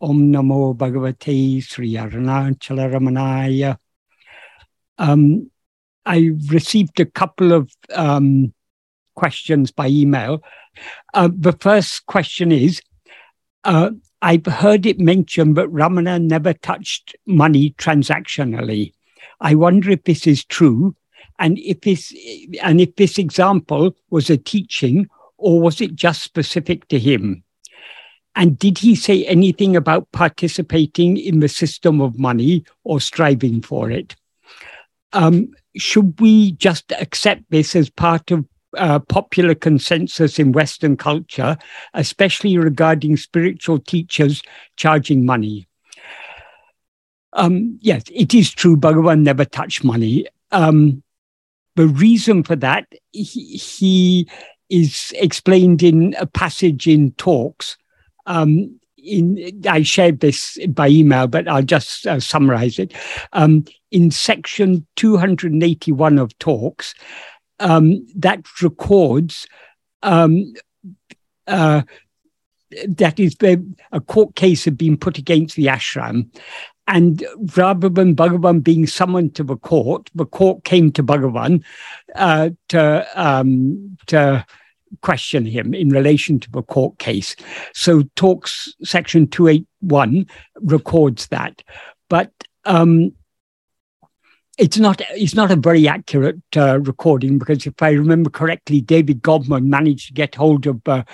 Om Namo Bhagavate Sri Arunachala Ramanaya. Um, I received a couple of um, questions by email. Uh, the first question is uh, I've heard it mentioned that Ramana never touched money transactionally. I wonder if this is true, and if this and if this example was a teaching or was it just specific to him? And did he say anything about participating in the system of money or striving for it? Um, should we just accept this as part of uh, popular consensus in Western culture, especially regarding spiritual teachers charging money? Um, yes, it is true. Bhagavan never touched money. Um, the reason for that, he, he, is explained in a passage in talks. Um, in, I shared this by email, but I'll just uh, summarize it. Um, in section 281 of talks, um, that records um, uh, that is a court case had been put against the ashram. And rather than Bhagavan being summoned to the court, the court came to Bhagavan uh, to, um, to question him in relation to the court case. So talks section 281 records that. But um, it's not it's not a very accurate uh, recording because if I remember correctly, David Godman managed to get hold of a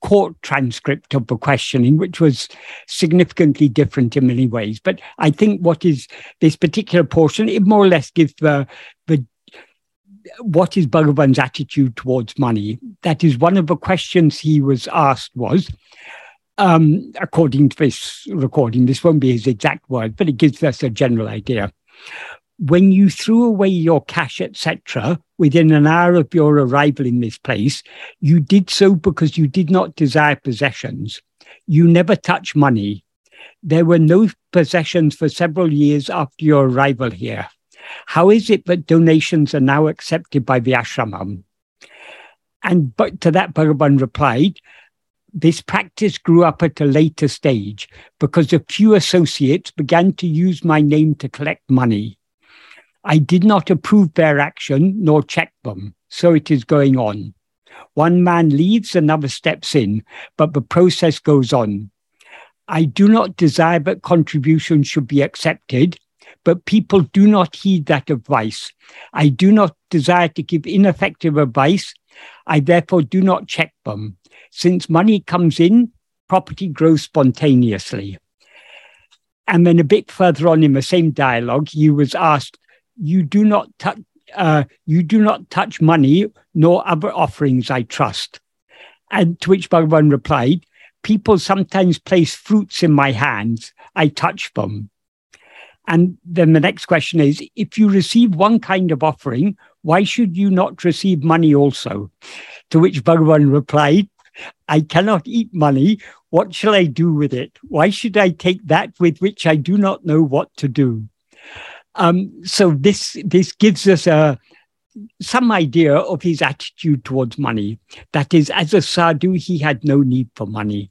court transcript of the questioning, which was significantly different in many ways. But I think what is this particular portion, it more or less gives the what is Bhagavan's attitude towards money? That is one of the questions he was asked was, um, according to this recording, this won't be his exact word, but it gives us a general idea when you threw away your cash, etc., within an hour of your arrival in this place, you did so because you did not desire possessions. You never touched money. There were no possessions for several years after your arrival here. How is it that donations are now accepted by the ashramam? And but to that, Bhagavan replied, this practice grew up at a later stage because a few associates began to use my name to collect money. I did not approve their action nor check them, so it is going on. One man leaves, another steps in, but the process goes on. I do not desire that contributions should be accepted, but people do not heed that advice. I do not desire to give ineffective advice. I therefore do not check them. Since money comes in, property grows spontaneously. And then a bit further on in the same dialogue, he was asked, you do not touch uh, you do not touch money nor other offerings I trust. And to which Bhagavan replied, People sometimes place fruits in my hands, I touch them. And then the next question is if you receive one kind of offering, why should you not receive money also? To which Bhagavan replied, I cannot eat money. What shall I do with it? Why should I take that with which I do not know what to do? Um, so this this gives us a some idea of his attitude towards money. That is, as a sadhu, he had no need for money.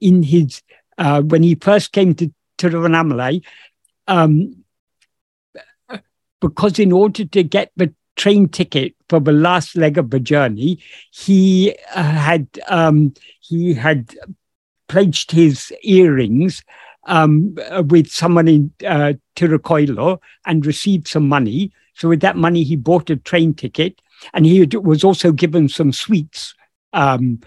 In his uh, when he first came to Tiruvannamalai, um, because in order to get the train ticket for the last leg of the journey, he uh, had um, he had pledged his earrings um, with someone in uh, Tirukoilur and received some money. So with that money, he bought a train ticket, and he was also given some sweets um,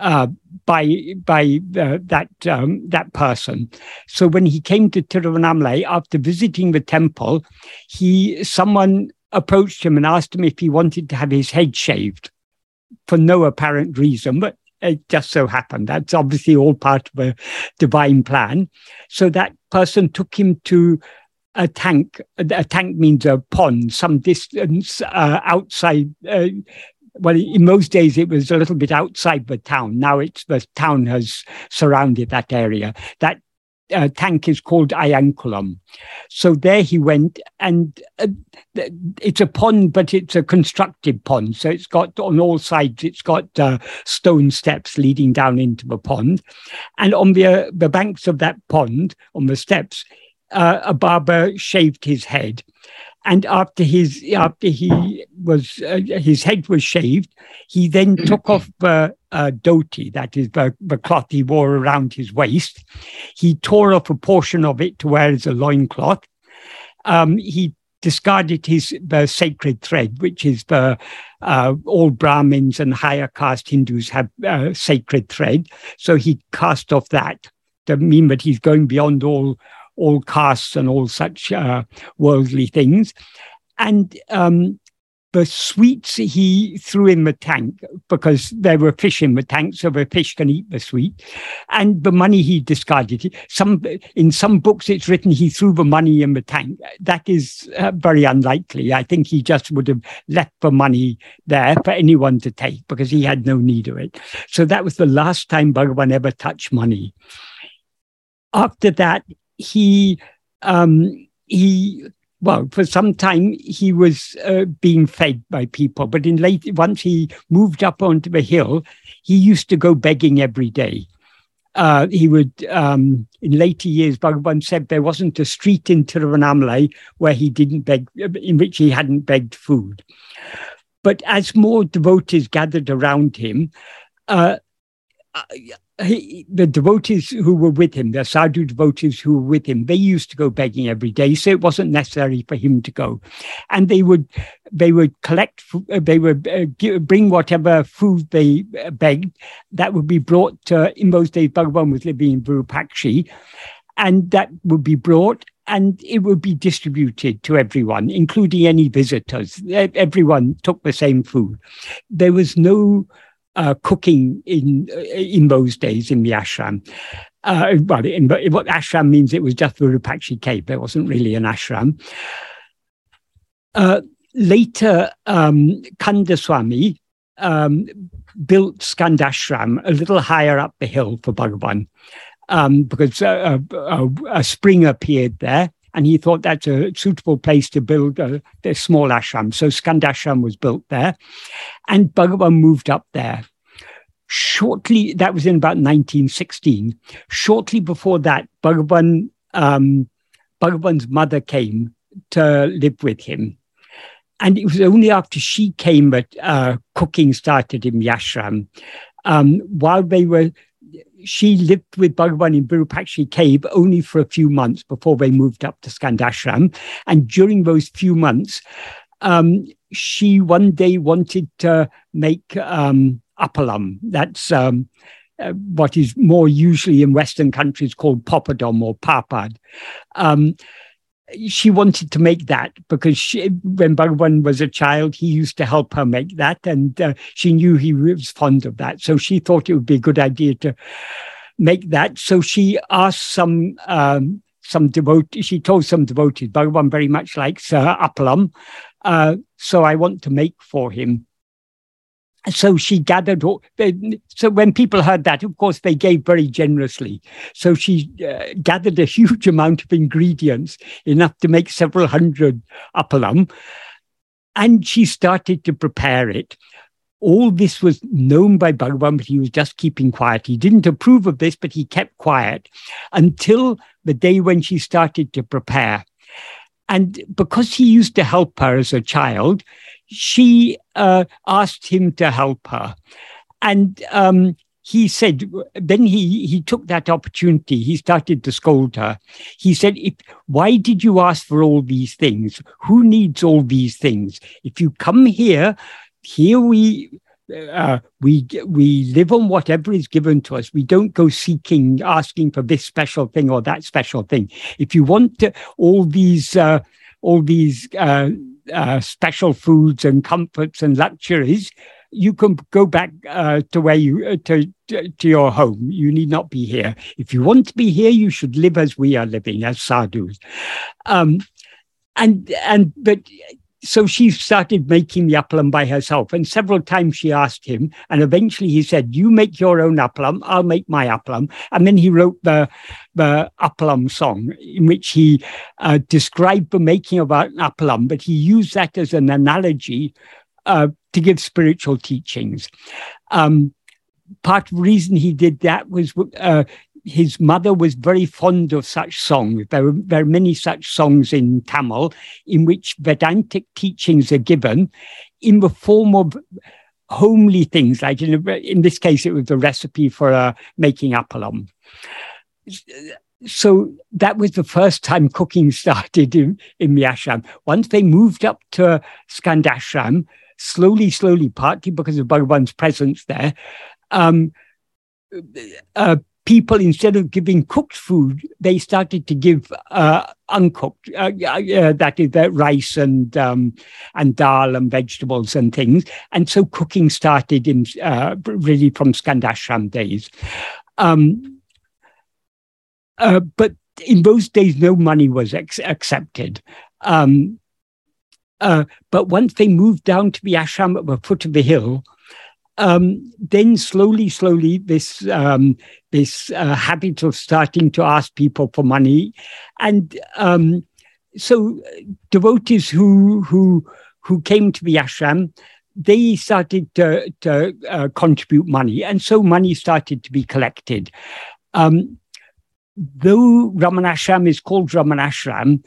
uh, by by uh, that um, that person. So when he came to Tiruvannamalai after visiting the temple, he someone approached him and asked him if he wanted to have his head shaved for no apparent reason, but it just so happened. That's obviously all part of a divine plan. So that person took him to a tank. A tank means a pond, some distance uh, outside. Uh, well, in those days, it was a little bit outside the town. Now it's the town has surrounded that area. That uh, tank is called Ayankulam. So there he went, and uh, it's a pond, but it's a constructed pond. So it's got on all sides, it's got uh, stone steps leading down into the pond, and on the uh, the banks of that pond, on the steps, uh, a barber shaved his head and after his after he was uh, his head was shaved, he then took off the uh, dhoti, that is the, the cloth he wore around his waist. He tore off a portion of it to wear as a loincloth. Um, he discarded his the sacred thread, which is the uh, all Brahmins and higher caste Hindus have uh, sacred thread. So he cast off that to mean that he's going beyond all all castes and all such uh, worldly things. And um, the sweets he threw in the tank because there were fish in the tank, so the fish can eat the sweet. And the money he discarded. Some in some books it's written he threw the money in the tank. That is uh, very unlikely. I think he just would have left the money there for anyone to take because he had no need of it. So that was the last time Bhagavan ever touched money. After that, he um, he well for some time he was uh, being fed by people, but in late once he moved up onto the hill, he used to go begging every day. Uh, he would, um, in later years, Bhagavan said there wasn't a street in Tiruvannamalai where he didn't beg, in which he hadn't begged food. But as more devotees gathered around him, uh, he, the devotees who were with him, the sadhu devotees who were with him, they used to go begging every day, so it wasn't necessary for him to go. And they would, they would collect, they would uh, bring whatever food they uh, begged that would be brought. To, in those days, Bhagavan was living in Virupaksha, and that would be brought and it would be distributed to everyone, including any visitors. Everyone took the same food. There was no uh, cooking in uh, in those days in the ashram. Uh, well, in, what ashram means it was just the Virupaksha cave. There wasn't really an ashram. Uh, later, um, um, built Skandashram a little higher up the hill for Bhagavan um, because a, a, a spring appeared there and he thought that's a suitable place to build a, a small ashram. So Skandashram was built there, and Bhagavan moved up there. Shortly, that was in about 1916. Shortly before that, Bhagavan, um, Bhagavan's mother came to live with him. And it was only after she came that uh, cooking started in the ashram. Um, while they were she lived with Bhagavan in Virupaksha cave only for a few months before they moved up to Skandashram. And during those few months, um, she one day wanted to make um, appalam. That's um, uh, what is more usually in Western countries called papadum or papad. Um, she wanted to make that because she, when Bhagavan was a child, he used to help her make that, and uh, she knew he was fond of that. So she thought it would be a good idea to make that. So she asked some um, some devotees. She told some devotees, Bhagavan very much likes uh, uh, so I want to make for him so she gathered all, so when people heard that of course they gave very generously so she uh, gathered a huge amount of ingredients enough to make several hundred appalam and she started to prepare it all this was known by Bhagavan, but he was just keeping quiet. He didn't approve of this, but he kept quiet until the day when she started to prepare. And because he used to help her as a child, she uh, asked him to help her. And um, he said, then he, he took that opportunity. He started to scold her. He said, if, Why did you ask for all these things? Who needs all these things? If you come here, here we uh, we we live on whatever is given to us. We don't go seeking, asking for this special thing or that special thing. If you want to, all these uh, all these uh, uh, special foods and comforts and luxuries, you can go back uh, to where you uh, to to your home. You need not be here. If you want to be here, you should live as we are living, as sadhus. Um, and and but so she started making the appalam by herself. And several times she asked him, and eventually he said, "You make your own appalam. I'll make my appalam." And then he wrote the the appalam song, in which he uh, described the making of an appalam, but he used that as an analogy uh, to give spiritual teachings. Um, part of the reason he did that was uh, his mother was very fond of such songs. There are, there are many such songs in Tamil in which Vedantic teachings are given in the form of homely things, like in, in this case, it was the recipe for uh, making appalam. So that was the first time cooking started in, in the ashram. Once they moved up to Skandashram, slowly, slowly, partly because of Bhagavan's presence there, um, uh, people, instead of giving cooked food, they started to give uh, uncooked, uh, uh, that is, uh, rice and um, and dal and vegetables and things. And so cooking started in uh, really from Skandashram days. Um, uh, but in those days, no money was ex- accepted. Um, but once they moved down to the ashram at the foot of the hill, um, then slowly, slowly, this um, this uh, habit of starting to ask people for money, and um, so devotees who who who came to the ashram, they started to, to uh, contribute money, and so money started to be collected. Um, though Ramanashram is called Ramanashram,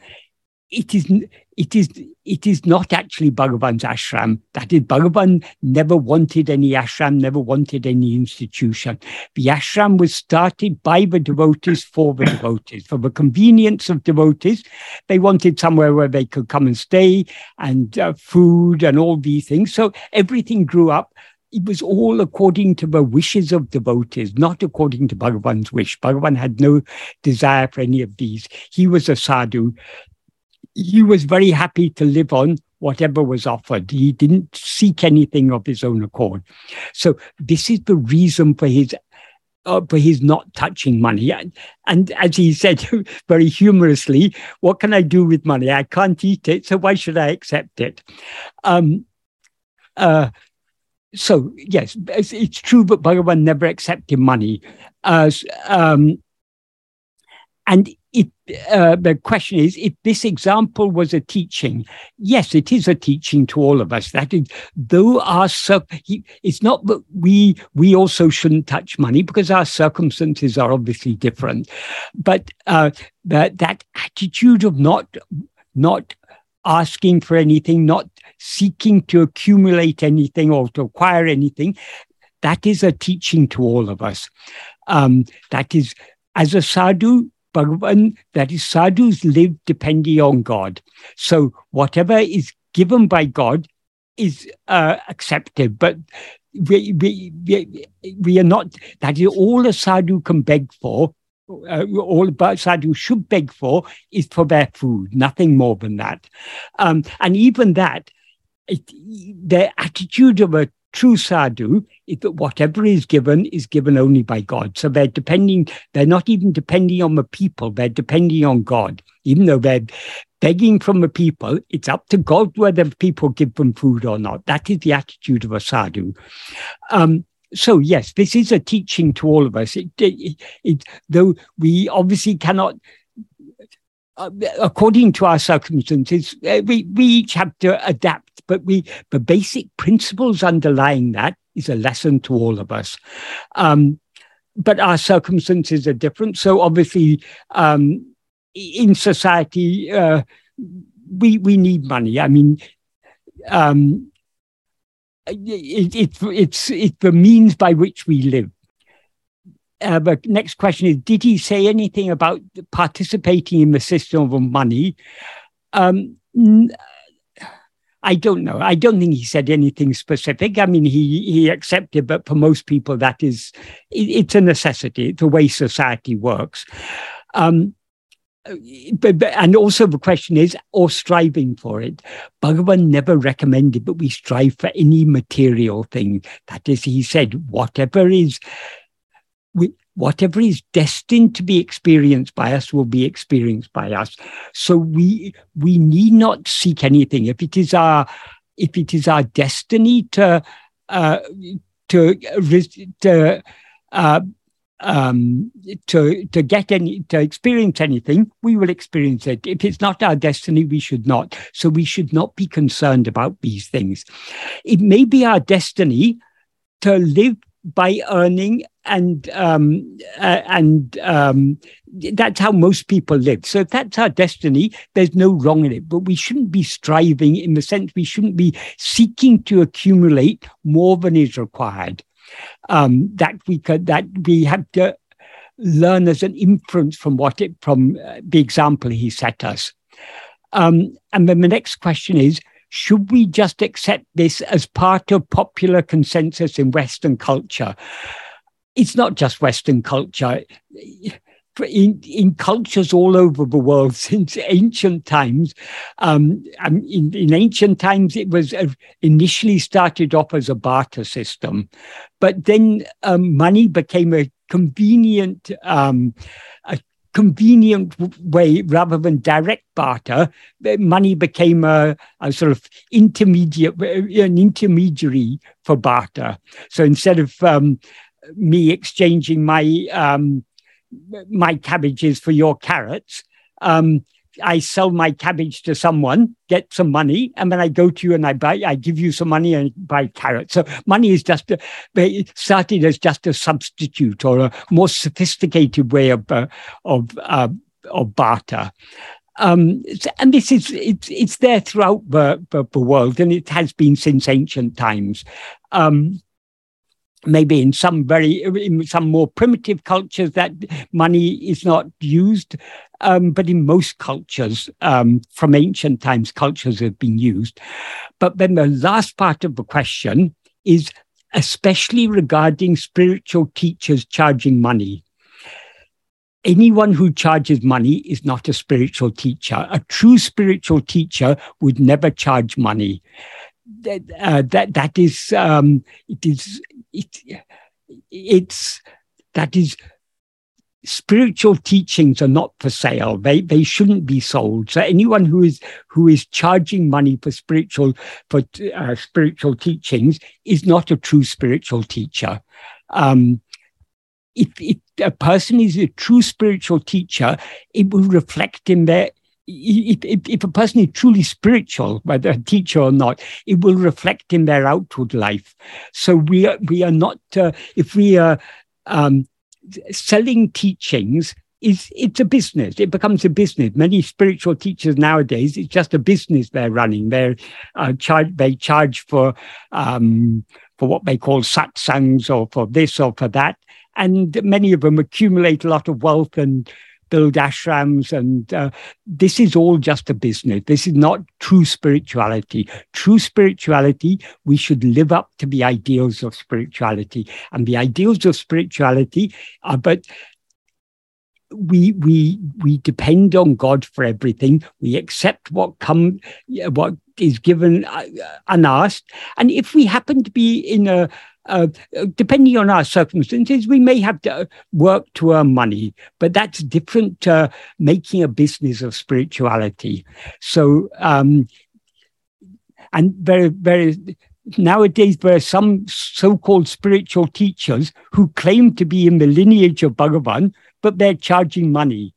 it is it is it is not actually Bhagavan's ashram. That is, Bhagavan never wanted any ashram, never wanted any institution. The ashram was started by the devotees for the devotees, for the convenience of devotees. They wanted somewhere where they could come and stay, and uh, food and all these things. So everything grew up it was all according to the wishes of devotees, not according to Bhagavan's wish. Bhagavan had no desire for any of these. He was a sadhu he was very happy to live on whatever was offered. He didn't seek anything of his own accord. So this is the reason for his uh, for his not touching money. And, and as he said very humorously, what can I do with money? I can't eat it, so why should I accept it? Um, uh, so yes, it's true, but Bhagavan never accepted money. As um, and it, uh, the question is if this example was a teaching, yes, it is a teaching to all of us. That is, though our it's not that we we also shouldn't touch money because our circumstances are obviously different, but uh, that that attitude of not not asking for anything, not seeking to accumulate anything or to acquire anything, that is a teaching to all of us. Um, that is, as a sadhu, Bhagavan, that is, sadhus live depending on God. So whatever is given by God is uh, accepted, but we, we, we, we, are not, that is all a sadhu can beg for, uh, all a sadhu should beg for is for their food, nothing more than that. Um, and even that, it, the attitude of a true sadhu is that whatever is given is given only by God. So they're depending, they're not even depending on the people, they're depending on God. Even though they're begging from the people, it's up to God whether people give them food or not. That is the attitude of a sadhu. Um, so yes, this is a teaching to all of us. It, it, it, though we obviously cannot uh, according to our circumstances, uh, we, we each have to adapt, but we the basic principles underlying that is a lesson to all of us. Um, but our circumstances are different. So obviously, um, in society, uh, we we need money. I mean, um, it, it, it's it's the means by which we live uh, the next question is Did he say anything about participating in the system of money? Um, I don't know. I don't think he said anything specific. I mean, he he accepted, but for most people, that is it, it's a necessity. It's the way society works. Um, but, but, and also the question is, or striving for it. Bhagavan never recommended that we strive for any material thing. That is, he said, whatever is we, whatever is destined to be experienced by us will be experienced by us. So we we need not seek anything. If it is our if it is our destiny to uh, to to uh, um, to to get any to experience anything, we will experience it. If it's not our destiny, we should not. So we should not be concerned about these things. It may be our destiny to live by earning and um, uh, and um, that's how most people live. So if that's our destiny, there's no wrong in it. But we shouldn't be striving in the sense we shouldn't be seeking to accumulate more than is required. Um, that we could that we have to learn as an inference from what it from uh, the example he set us. Um, and then the next question is should we just accept this as part of popular consensus in Western culture? It's not just Western culture. In, in cultures all over the world since ancient times, um, in, in ancient times, it was uh, initially started off as a barter system, but then um, money became a convenient um, a convenient way rather than direct barter, money became a, a, sort of intermediate, an intermediary for barter. So instead of um, me exchanging my um, my cabbages for your carrots, um, I sell my cabbage to someone, get some money, and then I go to you and I buy, I give you some money and buy carrots. So money is just a, started as just a substitute or a more sophisticated way of uh, of uh, of barter. Um, and this is it's it's there throughout the, the, the world, and it has been since ancient times. Um, maybe in some very in some more primitive cultures that money is not used um, but in most cultures um, from ancient times cultures have been used. But then the last part of the question is especially regarding spiritual teachers charging money. Anyone who charges money is not a spiritual teacher. A true spiritual teacher would never charge money. That uh, that that is um, it is it, it's that is spiritual teachings are not for sale. They they shouldn't be sold. So anyone who is who is charging money for spiritual for uh, spiritual teachings is not a true spiritual teacher. Um, if, if a person is a true spiritual teacher it will reflect in their if, if, if, a person is truly spiritual, whether a teacher or not, it will reflect in their outward life. So we are, we are not, uh, if we are um, selling teachings, is it's a business. It becomes a business. Many spiritual teachers nowadays, it's just a business they're running. They're uh, charge, they charge for um, for what they call satsangs or for this or for that, and many of them accumulate a lot of wealth and build ashrams. And uh, this is all just a business. This is not true spirituality. True spirituality, we should live up to the ideals of spirituality. And the ideals of spirituality are, but we we we depend on God for everything. We accept what come what is given uh, unasked, and if we happen to be in a uh, depending on our circumstances, we may have to work to earn money, but that's different to making a business of spirituality. So, um, and very, very, nowadays there are some so-called spiritual teachers who claim to be in the lineage of Bhagavan, but they're charging money.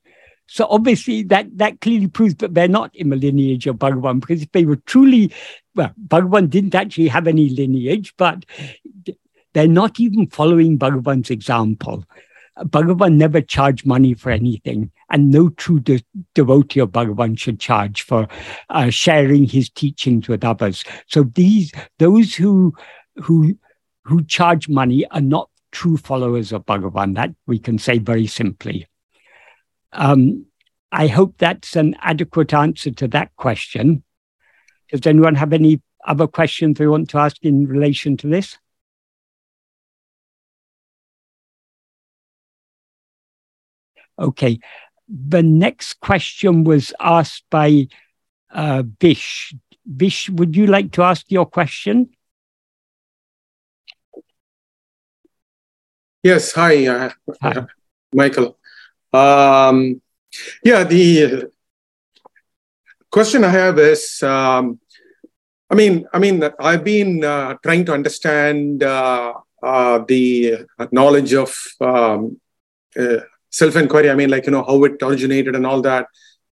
So obviously that, that clearly proves that they're not in the lineage of Bhagavan, because if they were truly, well, Bhagavan didn't actually have any lineage, but they're not even following Bhagavan's example. Bhagavan never charged money for anything, and no true de- devotee of Bhagavan should charge for uh, sharing his teachings with others. So these, those who who who charge money are not true followers of Bhagavan. That we can say very simply. Um, I hope that's an adequate answer to that question. Does anyone have any other questions they want to ask in relation to this? Okay. The next question was asked by uh, Vish. Vish, would you like to ask your question? Yes, hi. Uh, hi. Michael. Um, yeah, the question I have is, um, I mean, I mean, I've been uh, trying to understand uh, uh, the knowledge of um, uh, self-inquiry. I mean, like you know how it originated and all that.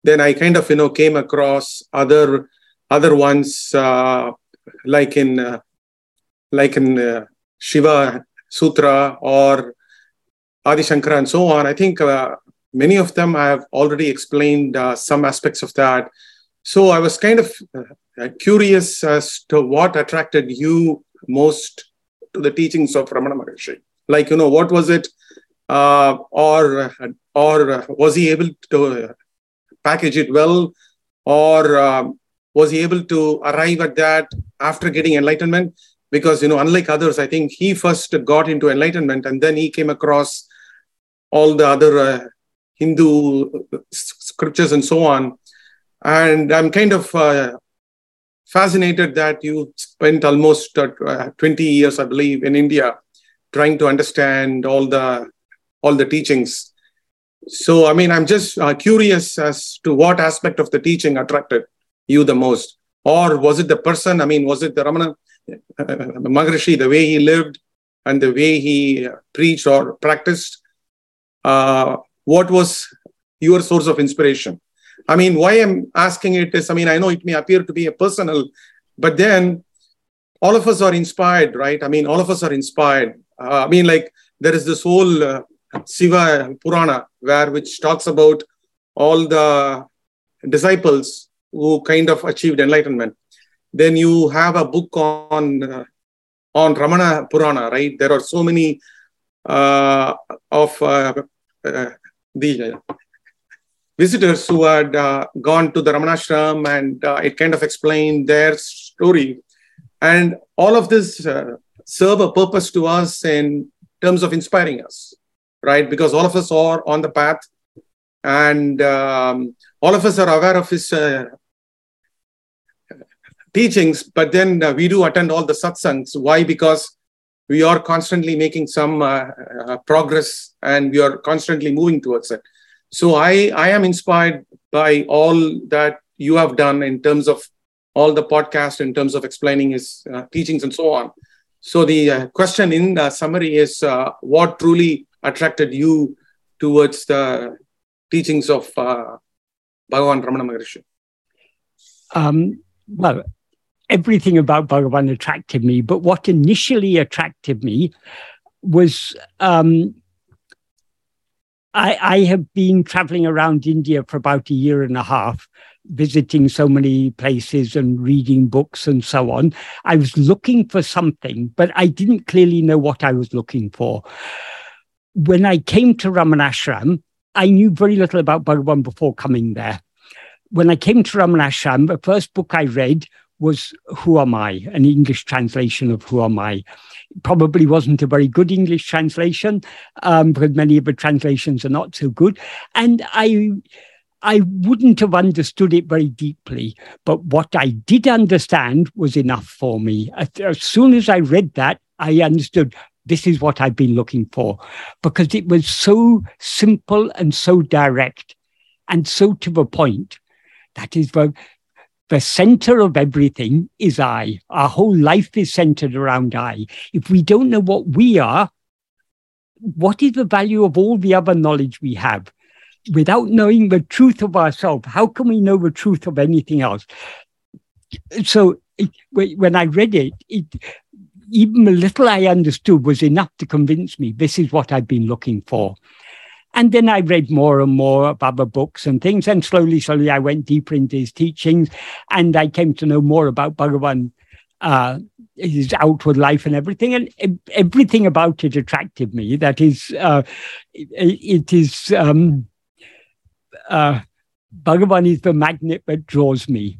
Then I kind of you know came across other other ones uh, like in uh, like in Shiva Sutra or Adi Shankara and so on. I think many of them I have already explained some aspects of that. So I was kind of uh, curious as to what attracted you most to the teachings of Ramana Maharshi. Like, you know, what was it? Uh, or, or was he able to package it well? Or um, was he able to arrive at that after getting enlightenment? Because, you know, unlike others, I think he first got into enlightenment and then he came across all the other uh, Hindu scriptures and so on. And I'm kind of uh, fascinated that you spent almost uh, 20 years, I believe, in India trying to understand all the all the teachings. So, I mean, I'm just uh, curious as to what aspect of the teaching attracted you the most, or was it the person? I mean, was it the Ramana uh, Maharshi, the way he lived and the way he preached or practiced? Uh, what was your source of inspiration? I mean, why I'm asking it is, I mean, I know it may appear to be a personal, but then all of us are inspired, right? I mean, all of us are inspired. Uh, I mean, like there is this whole uh, Shiva Purana, where which talks about all the disciples who kind of achieved enlightenment. Then you have a book on uh, on Ramana Purana, right? There are so many uh, of uh, uh, the visitors who had uh, gone to the Ramanashram and uh, it kind of explained their story. And all of this uh, serve a purpose to us in terms of inspiring us, right? Because all of us are on the path and um, all of us are aware of his uh, teachings, but then uh, we do attend all the satsangs. Why? Because we are constantly making some uh, progress and we are constantly moving towards it. So I, I am inspired by all that you have done in terms of all the podcast, in terms of explaining his uh, teachings and so on. So the uh, question in the summary is uh, what truly attracted you towards the teachings of uh, Bhagavan Ramana Maharshi? Um, well, everything about Bhagavan attracted me, but what initially attracted me was um, I, I have been traveling around India for about a year and a half, visiting so many places and reading books and so on. I was looking for something, but I didn't clearly know what I was looking for. When I came to Ramanashram, I knew very little about Bhagavan before coming there. When I came to Ramanashram, the first book I read was Who Am I? An English translation of Who Am I? Probably wasn't a very good English translation um, because many of the translations are not so good. And I, I wouldn't have understood it very deeply, but what I did understand was enough for me. As, as soon as I read that, I understood this is what I've been looking for because it was so simple and so direct and so to the point. That is the the center of everything is I. Our whole life is centered around I. If we don't know what we are, what is the value of all the other knowledge we have? Without knowing the truth of ourselves, how can we know the truth of anything else? So it, when I read it, it, even the little I understood was enough to convince me this is what I've been looking for. And then I read more and more about the books and things. And slowly, slowly, I went deeper into his teachings and I came to know more about Bhagavan, uh, his outward life and everything. And everything about it attracted me. That is, uh, it, it is, um, uh, Bhagavan is the magnet that draws me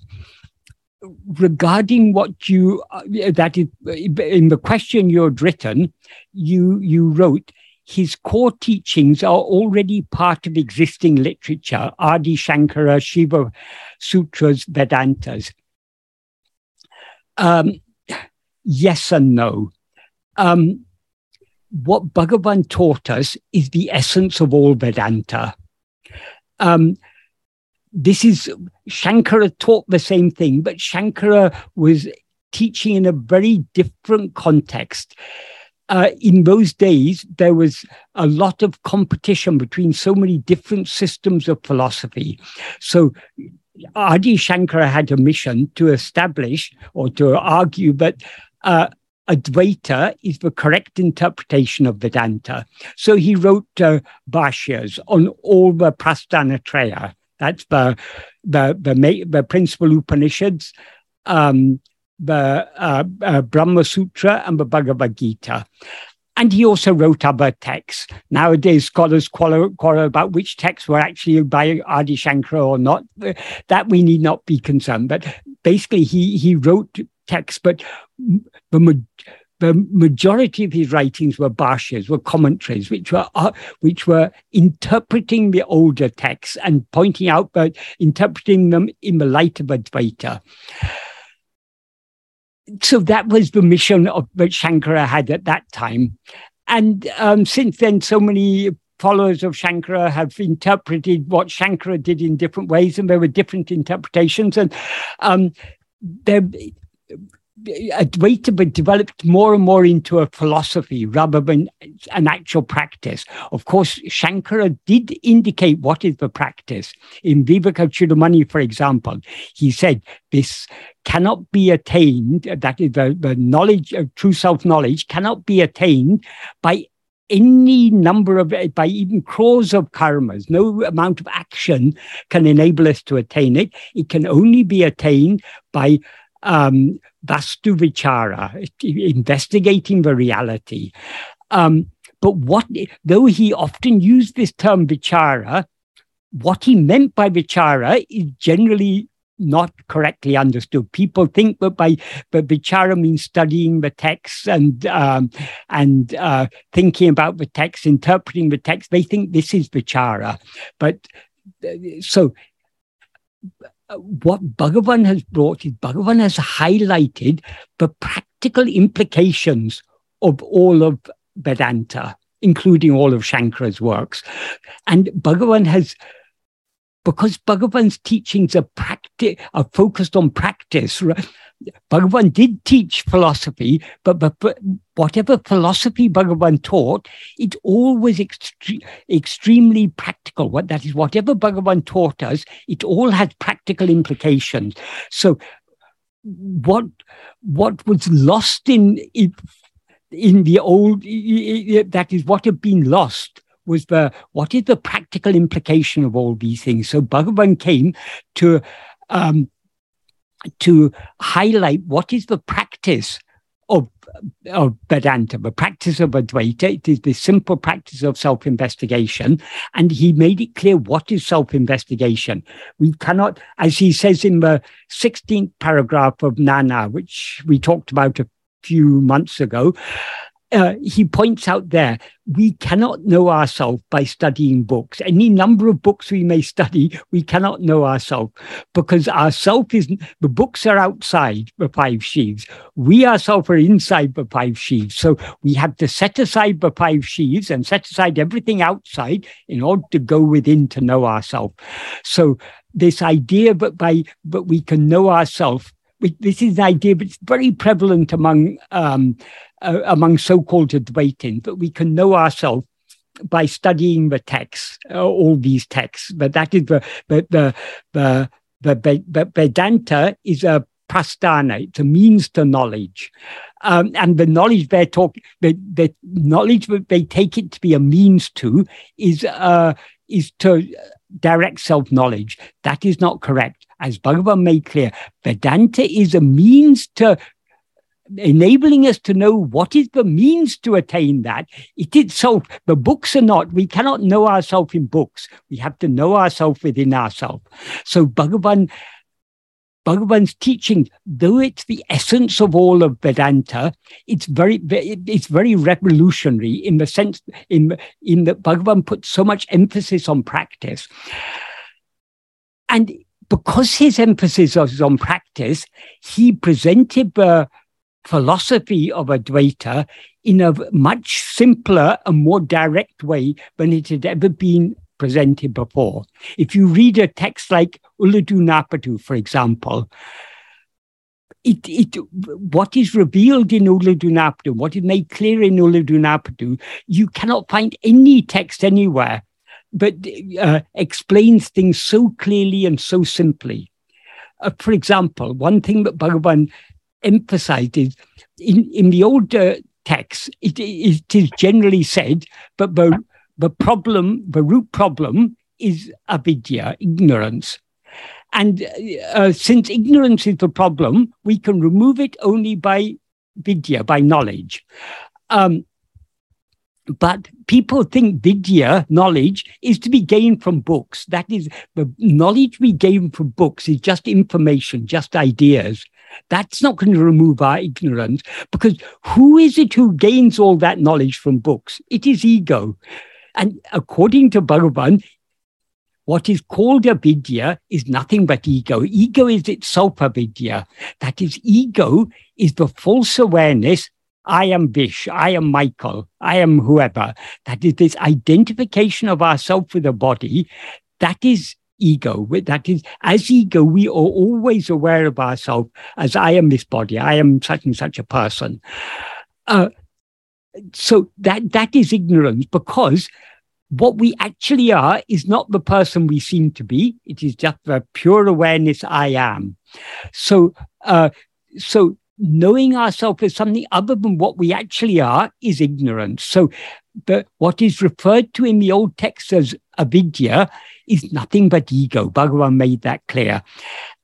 regarding what you uh, that is in the question you had written you you wrote his core teachings are already part of existing literature, Adi Shankara, Shiva Sutras, Vedantas. Um, yes and no. Um, what Bhagavan taught us is the essence of all Vedanta. Um, this is Shankara taught the same thing, but Shankara was teaching in a very different context. Uh, in those days, there was a lot of competition between so many different systems of philosophy. So Adi Shankara had a mission to establish or to argue that uh, Advaita is the correct interpretation of Vedanta. So he wrote uh, bhashyas on all the Prasthanatraya. That's the, the, the, the principal Upanishads, um, the uh, uh, Brahma Sutra, and the Bhagavad Gita. And he also wrote other texts. Nowadays, scholars quarrel, quarrel, about which texts were actually by Adi Shankara or not. That we need not be concerned. But basically, he, he wrote texts, but the, the majority of his writings were bhashyas, were commentaries, which were uh, which were interpreting the older texts and pointing out, but interpreting them in the light of Advaita so that was the mission of that Shankara had at that time. And um, since then, so many followers of Shankara have interpreted what Shankara did in different ways, and there were different interpretations. And um, there, Advaita developed more and more into a philosophy rather than an actual practice. Of course, Shankara did indicate what is the practice. In Viveka Chudamani, for example, he said this cannot be attained, that is the, the knowledge of true self-knowledge cannot be attained by any number of, by even crores of karmas. No amount of action can enable us to attain it. It can only be attained by um, Vastu Vichara, investigating the reality. Um, but what, though he often used this term Vichara, what he meant by Vichara is generally not correctly understood. People think that by but vichara means studying the text and um, and uh, thinking about the text, interpreting the text. They think this is vichara, but uh, so Uh, what Bhagavan has brought is Bhagavan has highlighted the practical implications of all of Vedanta, including all of Shankara's works. And Bhagavan has, because Bhagavan's teachings are, practi- are focused on practice? Bhagavan did teach philosophy, but, but, but whatever philosophy Bhagavan taught, it always extre- extremely practical. What that is, whatever Bhagavan taught us, it all had practical implications. So, what what was lost in in the old that is what had been lost was the what is the practical implication of all these things. So Bhagavan came to um, to highlight what is the practice of, of Vedanta, the practice of Advaita. It is the simple practice of self investigation. And he made it clear what is self investigation. We cannot, as he says in the 16th paragraph of Nan Yar, which we talked about a few months ago, uh, he points out there we cannot know ourselves by studying books. Any number of books we may study, we cannot know ourselves because ourself is the books are outside the five sheaves. We ourselves are inside the five sheaves. So we have to set aside the five sheaves and set aside everything outside in order to go within to know ourselves. So this idea that by but we can know ourselves this is an idea that's very prevalent among um, uh, among so-called Advaitins, but we can know ourselves by studying the texts, uh, all these texts. But that is the the the the, the, the Vedanta is a prasthana; it's a means to knowledge. Um, and the knowledge they're talking, the, the knowledge that they take it to be a means to is uh, is to direct self knowledge. That is not correct. As Bhagavan made clear, Vedanta is a means to enabling us to know what is the means to attain that. It itself, the books are not, we cannot know ourselves in books. We have to know ourselves within ourselves. So Bhagavan, Bhagavan's teaching, though it's the essence of all of Vedanta, it's very, it's very revolutionary in the sense, in, in that Bhagavan puts so much emphasis on practice. And because his emphasis was on practice, he presented the philosophy of Advaita in a much simpler and more direct way than it had ever been presented before. If you read a text like Ulladu Narpadu, for example, it, it, what is revealed in Ulladu Narpadu, what is made clear in Ulladu Narpadu, you cannot find any text anywhere but uh, explains things so clearly and so simply. Uh, for example, one thing that Bhagavan emphasized is in, in the older texts, it, it is generally said, but the, the problem, the root problem is avidya, ignorance. And uh, since ignorance is the problem, we can remove it only by vidya, by knowledge. Um, but people think vidya, knowledge, is to be gained from books. That is, the knowledge we gain from books is just information, just ideas. That's not going to remove our ignorance because who is it who gains all that knowledge from books? It is ego. And according to Bhagavan, what is called avidya is nothing but ego. Ego is itself avidya. That is, ego is the false awareness I am Vish, I am Michael, I am whoever. That is this identification of ourself with the body. That is ego. That is, as ego, we are always aware of ourselves as I am this body, I am such and such a person. Uh, so that that is ignorance because what we actually are is not the person we seem to be. It is just the pure awareness I am. So, uh, so knowing ourselves as something other than what we actually are is ignorance. So, the, what is referred to in the old text as avidya is nothing but ego. Bhagavan made that clear.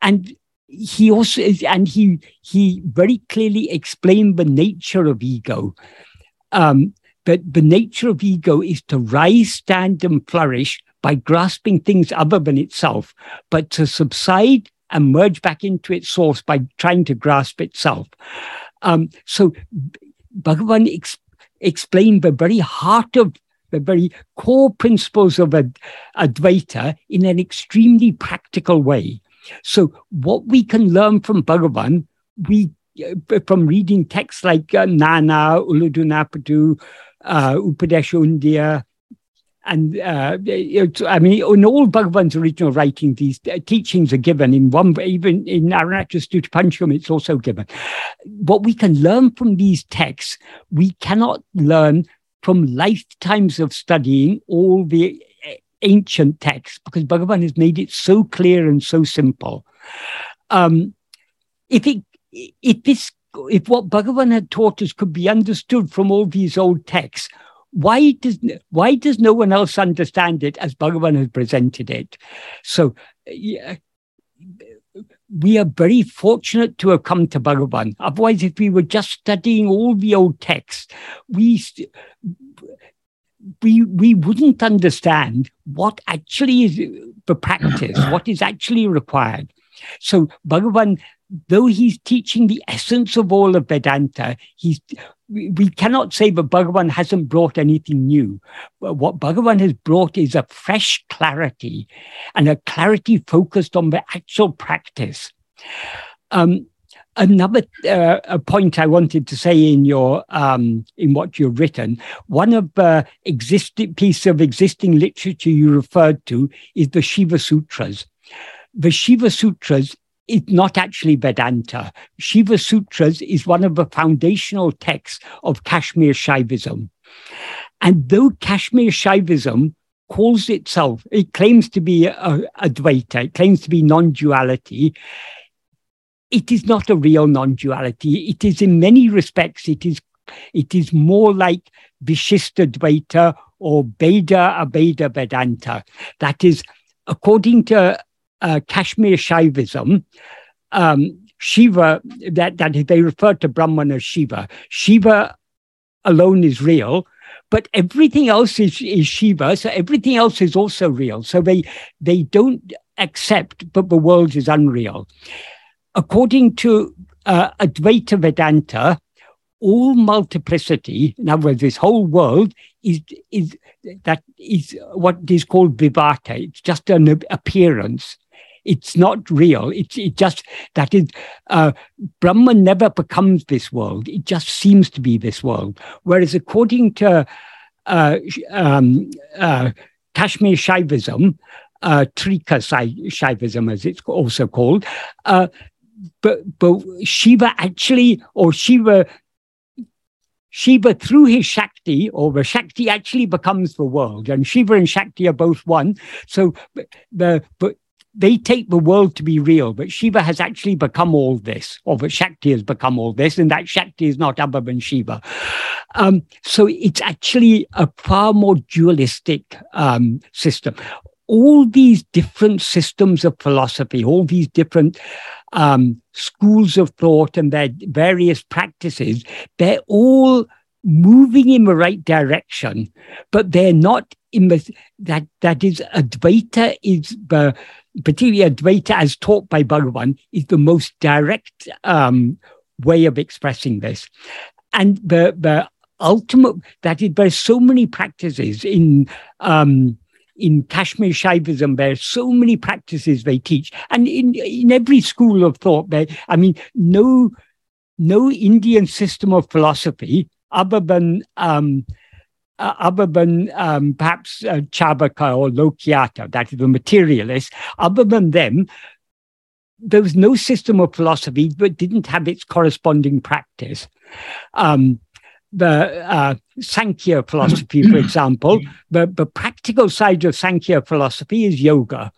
And he also, and he, he very clearly explained the nature of ego. Um, that the nature of ego is to rise, stand, and flourish by grasping things other than itself, but to subside and merge back into its source by trying to grasp itself. Um, so Bhagavan ex- explained the very heart of the very core principles of Ad- Advaita in an extremely practical way. So what we can learn from Bhagavan, we uh, from reading texts like uh, Nan Yar, Ulladu Narpadu, uh, Upadesha and uh, I mean, in all Bhagavan's original writings, these uh, teachings are given. In one, even in Arunachala Pancham, it's also given. What we can learn from these texts, we cannot learn from lifetimes of studying all the uh, ancient texts because Bhagavan has made it so clear and so simple. Um, if it, if this, if what Bhagavan had taught us could be understood from all these old texts, why does why does no one else understand it as Bhagavan has presented it? So yeah, we are very fortunate to have come to Bhagavan. Otherwise, if we were just studying all the old texts, we we we wouldn't understand what actually is the practice, what is actually required. So Bhagavan though he's teaching the essence of all of Vedanta, he's we cannot say that Bhagavan hasn't brought anything new. What Bhagavan has brought is a fresh clarity and a clarity focused on the actual practice. Um, another uh, a point I wanted to say in your um, in what you've written, one of the existing piece of existing literature you referred to is the Shiva Sutras. The Shiva Sutras is not actually Vedanta. Shiva Sutras is one of the foundational texts of Kashmir Shaivism. And though Kashmir Shaivism calls itself, it claims to be a, a Advaita, it claims to be non duality, it is not a real non duality. It is, in many respects, it is, it is more like Vishista Dvaita or Bheda Abheda Vedanta. That is, according to uh, Kashmir Shaivism, um, Shiva, that, that they refer to Brahman as Shiva. Shiva alone is real, but everything else is, is Shiva, so everything else is also real. So they, they don't accept that the world is unreal. According to uh, Advaita Vedanta, all multiplicity, in other words, this whole world is is that is what is called vivarta. It's just an appearance. It's not real. It's it just that is uh, Brahman never becomes this world. It just seems to be this world. Whereas according to uh, um, uh, Kashmir Shaivism, uh, Trika Shaivism, as it's also called, uh, but but Shiva actually, or Shiva Shiva, through his Shakti, or the Shakti actually becomes the world, and Shiva and Shakti are both one. So the but they take the world to be real, but Shiva has actually become all this, or that Shakti has become all this, and that Shakti is not other than Shiva. Um, so it's actually a far more dualistic um, system. All these different systems of philosophy, all these different um, schools of thought and their various practices, they're all moving in the right direction, but they're not in the that that is Advaita is the particularly Advaita as taught by Bhagavan is the most direct um, way of expressing this. And the the ultimate that is there's so many practices in um, in Kashmir Shaivism, there are so many practices they teach. And in, in every school of thought, there, I mean, no, no Indian system of philosophy other than um, uh, other than um, perhaps uh, Charvaka or Lokayata, that is the materialist, other than them, there was no system of philosophy that didn't have its corresponding practice. Um, the uh, Sankhya philosophy, for example, the, the practical side of Sankhya philosophy is yoga.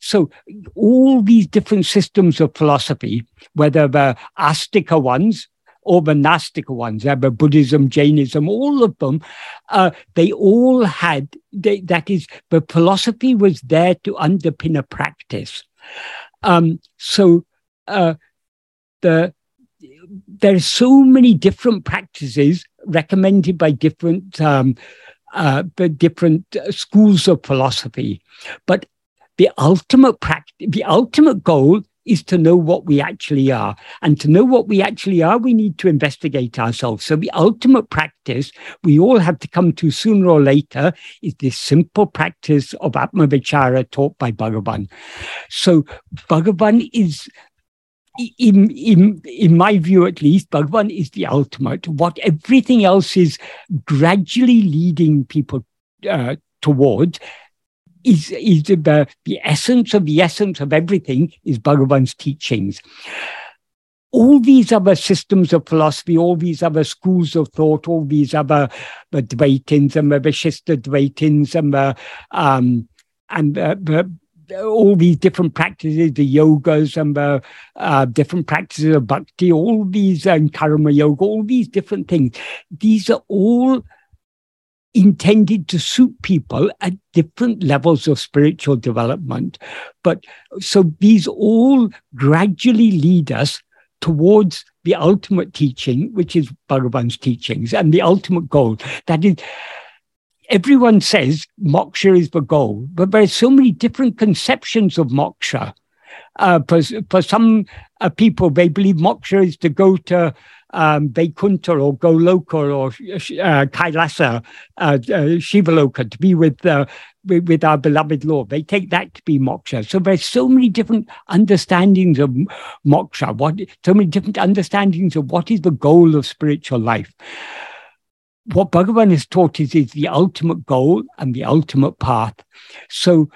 So all these different systems of philosophy, whether the Astika ones or the ones, the Buddhism, Jainism, all of them, uh, they all had, they, that is, the philosophy was there to underpin a practice. Um, so uh, the there are so many different practices recommended by different um, uh, different uh, schools of philosophy, but the ultimate practice, the ultimate goal is to know what we actually are. And to know what we actually are, we need to investigate ourselves. So the ultimate practice we all have to come to sooner or later is this simple practice of Atmavichara taught by Bhagavan. So Bhagavan is in, in, in my view at least, Bhagwan is the ultimate. What everything else is gradually leading people uh, towards is, is the, the essence of the essence of everything is Bhagavan's teachings. All these other systems of philosophy, all these other schools of thought, all these other the Dvaitins and Vishista Dvaitins and the um, and all these different practices, the yogas and the uh, different practices of bhakti, all these and karma yoga, all these different things. These are all intended to suit people at different levels of spiritual development. But so these all gradually lead us towards the ultimate teaching, which is Bhagavan's teachings and the ultimate goal. That is, everyone says moksha is the goal, but there are so many different conceptions of moksha. Uh, for, for some uh, people, they believe moksha is to go to um, Vaikuntha or Goloka or uh, Kailasa, uh, uh, Shivaloka, to be with, uh, with, our beloved Lord. They take that to be moksha. So there's so many different understandings of moksha. What so many different understandings of what is the goal of spiritual life what Bhagavan has taught is, is the ultimate goal and the ultimate path. So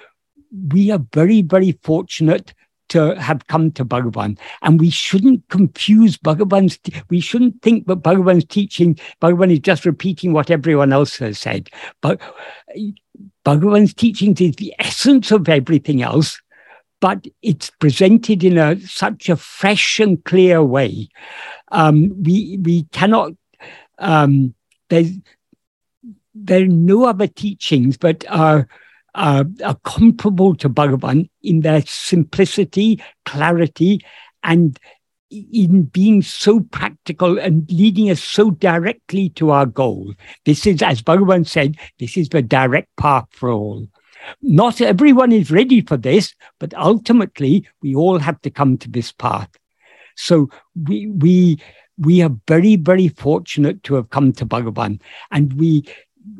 we are very, very fortunate to have come to Bhagavan. And we shouldn't confuse Bhagavan's, we shouldn't think that Bhagavan's teaching, Bhagavan is just repeating what everyone else has said. But Bhagavan's teachings is the essence of everything else, but it's presented in a such a fresh and clear way. Um, we we cannot um, there's there are no other teachings but are, Uh, are, are comparable to Bhagavan in their simplicity, clarity, and in being so practical and leading us so directly to our goal. This is, as Bhagavan said, this is the direct path for all. Not everyone is ready for this, but ultimately we all have to come to this path. So we we we are very, very fortunate to have come to Bhagavan. And we,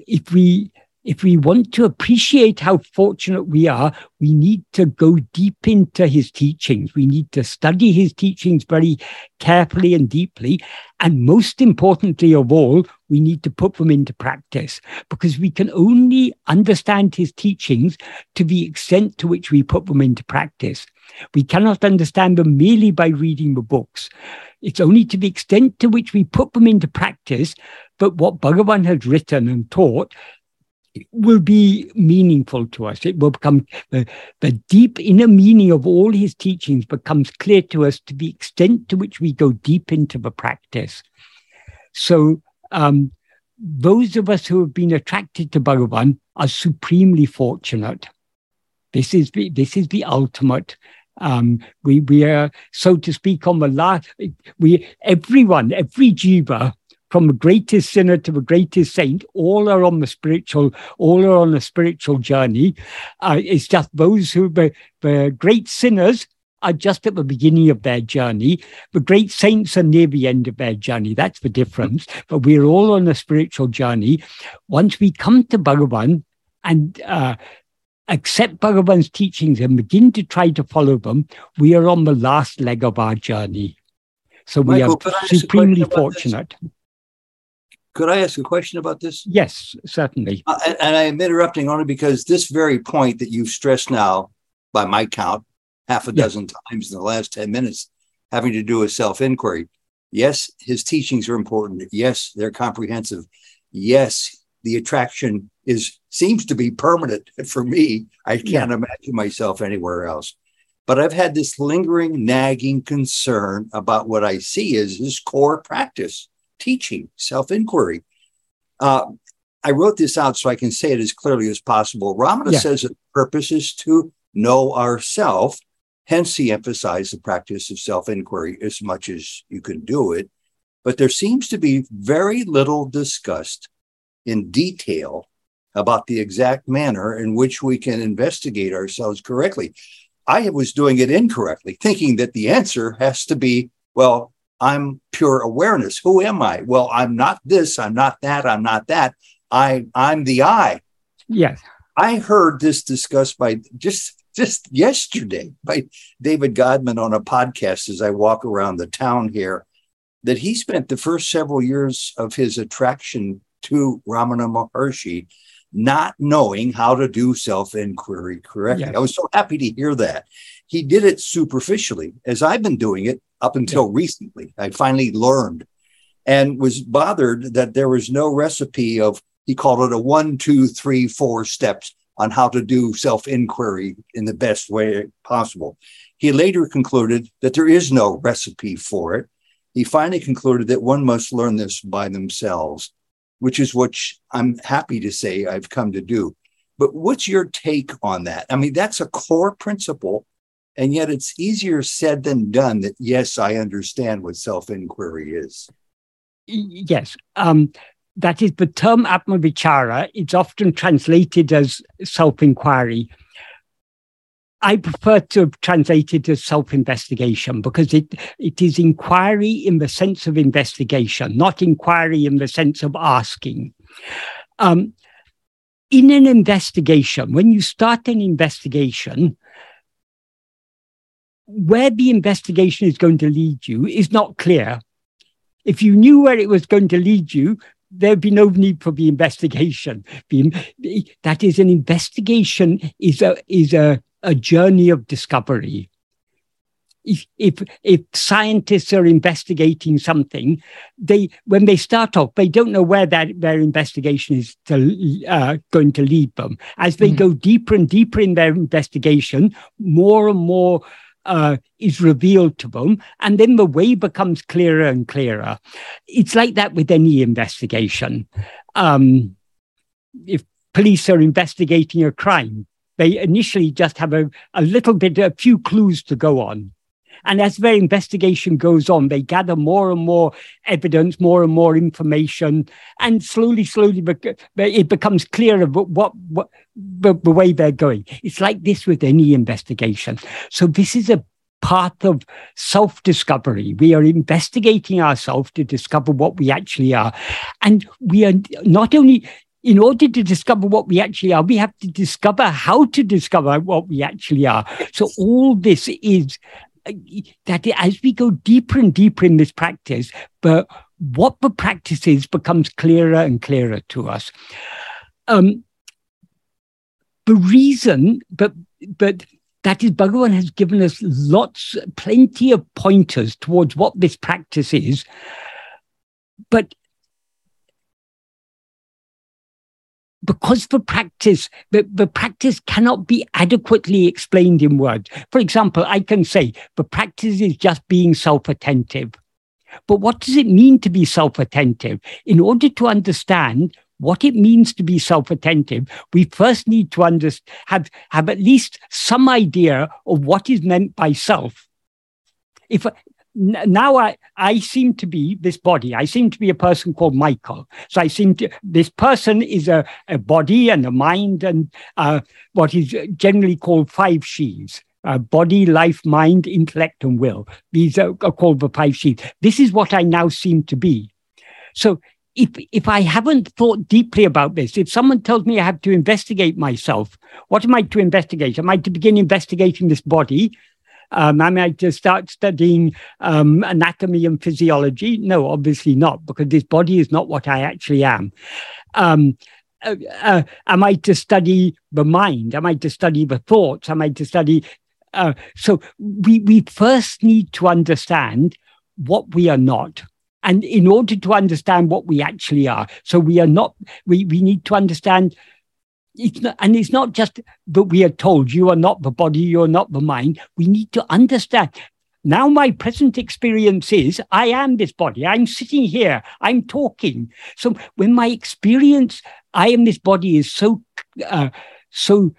if we if we want to appreciate how fortunate we are, we need to go deep into his teachings. We need to study his teachings very carefully and deeply. And most importantly of all, we need to put them into practice because we can only understand his teachings to the extent to which we put them into practice. We cannot understand them merely by reading the books. It's only to the extent to which we put them into practice but what Bhagavan has written and taught will be meaningful to us. It will become the, the deep inner meaning of all his teachings becomes clear to us to the extent to which we go deep into the practice. So, um, those of us who have been attracted to Bhagavan are supremely fortunate. This is the, this is the ultimate. Um, we we are so to speak on the last. We everyone every jiva from the greatest sinner to the greatest saint, all are on the spiritual, all are on the spiritual journey. Uh, it's just those who the, the great sinners are just at the beginning of their journey. The great saints are near the end of their journey. That's the difference. But we're all on a spiritual journey. Once we come to Bhagavan and uh, accept Bhagavan's teachings and begin to try to follow them, we are on the last leg of our journey. So Michael, we are supremely fortunate. This? Could I ask a question about this? Yes, certainly. Uh, and, and I am interrupting only because this very point that you've stressed now, by my count, half a dozen times in the last 10 minutes, having to do with self inquiry. Yes, his teachings are important. Yes, they're comprehensive. Yes, the attraction is seems to be permanent for me. I can't yeah. imagine myself anywhere else. But I've had this lingering, nagging concern about what I see as his core practice teaching, self inquiry. Uh, I wrote this out so I can say it as clearly as possible. Ramana yeah. says that the purpose is to know ourself. Hence, he emphasized the practice of self inquiry as much as you can do it. But there seems to be very little discussed in detail about the exact manner in which we can investigate ourselves correctly. I was doing it incorrectly, thinking that the answer has to be, well, I'm pure awareness. Who am I? Well, I'm not this, I'm not that, I'm not that. I I'm the I. Yes. I heard this discussed by just just yesterday by David Godman on a podcast as I walk around the town here that he spent the first several years of his attraction to Ramana Maharshi not knowing how to do self inquiry correctly. Yes. I was so happy to hear that. He did it superficially, as I've been doing it up until recently. I finally learned and was bothered that there was no recipe of, he called it a one, two, three, four steps on how to do self inquiry in the best way possible. He later concluded that there is no recipe for it. He finally concluded that one must learn this by themselves, which is what I'm happy to say I've come to do. But what's your take on that? I mean, that's a core principle and yet it's easier said than done that, yes, I understand what self inquiry is. Yes. Um, that is the term Atmavichara. It's often translated as self inquiry. I prefer to translate it as self investigation because it, it is inquiry in the sense of investigation, not inquiry in the sense of asking. Um, in an investigation, when you start an investigation, where the investigation is going to lead you is not clear. If you knew where it was going to lead you, there'd be no need for the investigation. That is, an investigation is a is a, a journey of discovery. If, if if scientists are investigating something, they when they start off, they don't know where that their investigation is to, uh, going to lead them. As they mm. go deeper and deeper in their investigation, more and more uh, is revealed to them, and then the way becomes clearer and clearer. It's like that with any investigation. Um, if police are investigating a crime, they initially just have a, a little bit, a few clues to go on. And as their investigation goes on, they gather more and more evidence, more and more information, and slowly, slowly, it becomes clearer what, what the, the way they're going. It's like this with any investigation. So this is a path of self discovery. We are investigating ourselves to discover what we actually are. And we are not only in order to discover what we actually are, we have to discover how to discover what we actually are. So all this is that as we go deeper and deeper in this practice, but what the practice is becomes clearer and clearer to us. Um, the reason, but but that is, Bhagavan has given us lots, plenty of pointers towards what this practice is. But because the practice, the, the practice cannot be adequately explained in words. For example, I can say the practice is just being self-attentive. But what does it mean to be self-attentive? In order to understand what it means to be self-attentive, we first need to under, have, have at least some idea of what is meant by self. If now I, I seem to be this body. I seem to be a person called Michael. So I seem to, this person is a, a body and a mind and uh, what is generally called five sheaths. Uh, body, life, mind, intellect, and will. These are, are called the five sheaths. This is what I now seem to be. So if if I haven't thought deeply about this, if someone tells me I have to investigate myself, what am I to investigate? Am I to begin investigating this body? Um, am I to start studying um, anatomy and physiology? No, obviously not, because this body is not what I actually am. Um, uh, uh, am I to study the mind? Am I to study the thoughts? Am I to study? Uh, so we we first need to understand what we are not and in order to understand what we actually are so we are not we we need to understand it's not, and it's not just that we are told you are not the body you're not the mind. We need to understand. Now my present experience is i am this body. I'm sitting here. I'm talking. So when my experience i am this body is so uh, so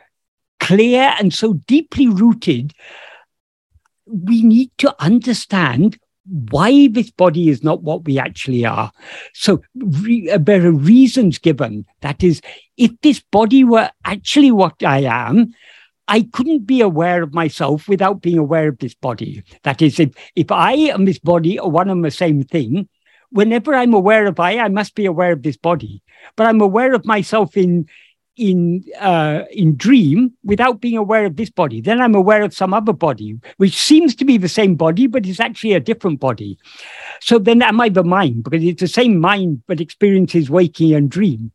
clear and so deeply rooted we need to understand why this body is not what we actually are. So re- uh, there are reasons given. That is, if this body were actually what I am, I couldn't be aware of myself without being aware of this body. That is, if, if I and this body are one and the same thing, whenever I'm aware of I, I must be aware of this body. But I'm aware of myself in in uh, in dream without being aware of this body. Then I'm aware of some other body, which seems to be the same body, but is actually a different body. So then am I the mind? Because it's the same mind, but experiences waking and dream.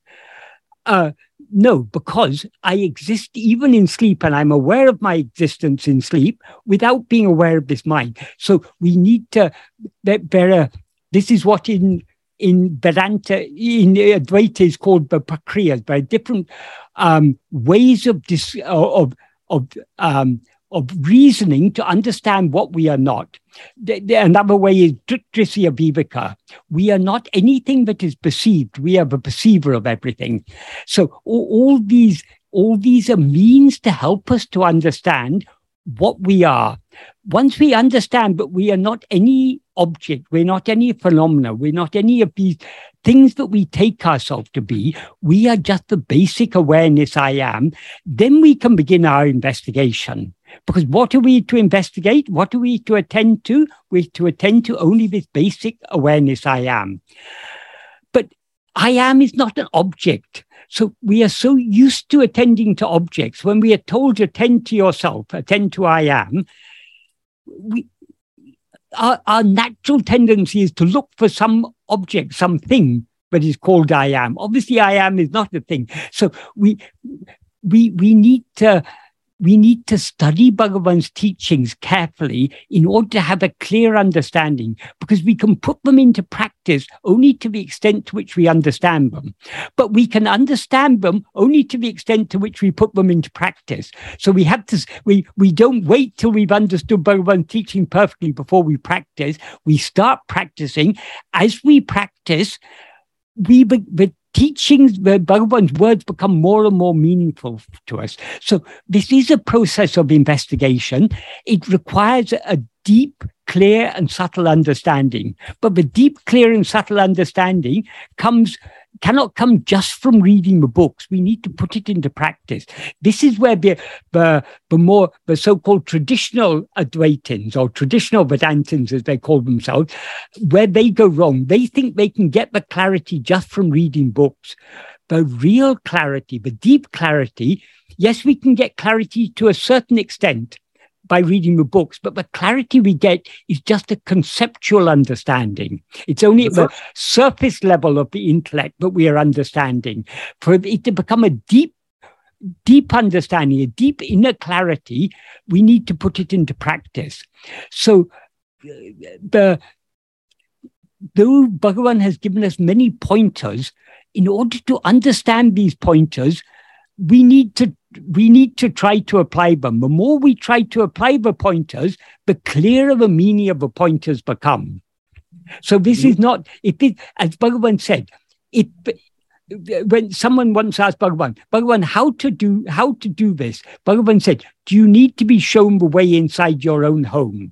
Uh, no, because I exist even in sleep and I'm aware of my existence in sleep without being aware of this mind. So we need to, there, there are, this is what in in Vedanta, in Advaita is called the prakriyas, by different um, ways of, dis, of, of, um, of reasoning to understand what we are not. The, the, another way is Drisya Viveka. We are not anything that is perceived. We are the perceiver of everything. So all, all these all these are means to help us to understand what we are. Once we understand that we are not any object, we're not any phenomena, we're not any of these things that we take ourselves to be, we are just the basic awareness I am, then we can begin our investigation. Because what are we to investigate? What are we to attend to? We're to attend to only this basic awareness I am. But I am is not an object. So we are so used to attending to objects. When we are told to attend to yourself, attend to I am, we, our, our natural tendency is to look for some object, something that is called I am. Obviously, I am is not a thing. So we we we need to we need to study Bhagavan's teachings carefully in order to have a clear understanding, because we can put them into practice only to the extent to which we understand them. But we can understand them only to the extent to which we put them into practice. So we have to, we, we don't wait till we've understood Bhagavan's teaching perfectly before we practice. We start practicing. As we practice, we, the teachings, the Bhagavan's words become more and more meaningful to us. So this is a process of investigation. It requires a deep, clear, and subtle understanding. But the deep, clear, and subtle understanding comes cannot come just from reading the books. We need to put it into practice. This is where the, the, the more the so-called traditional Advaitins or traditional Vedantins, as they call themselves, where they go wrong. They think they can get the clarity just from reading books. the real clarity, the deep clarity, yes, we can get clarity to a certain extent by reading the books, but the clarity we get is just a conceptual understanding. It's only at the surface level of the intellect that we are understanding. For it to become a deep deep understanding, a deep inner clarity, we need to put it into practice. So the though Bhagavan has given us many pointers, in order to understand these pointers, we need to we need to try to apply them. The more we try to apply the pointers, the clearer the meaning of the pointers become. So this mm-hmm. is not, if it, as Bhagavan said, if when someone once asked Bhagavan, Bhagavan, how to do how to do this? Bhagavan said, Do you need to be shown the way inside your own home?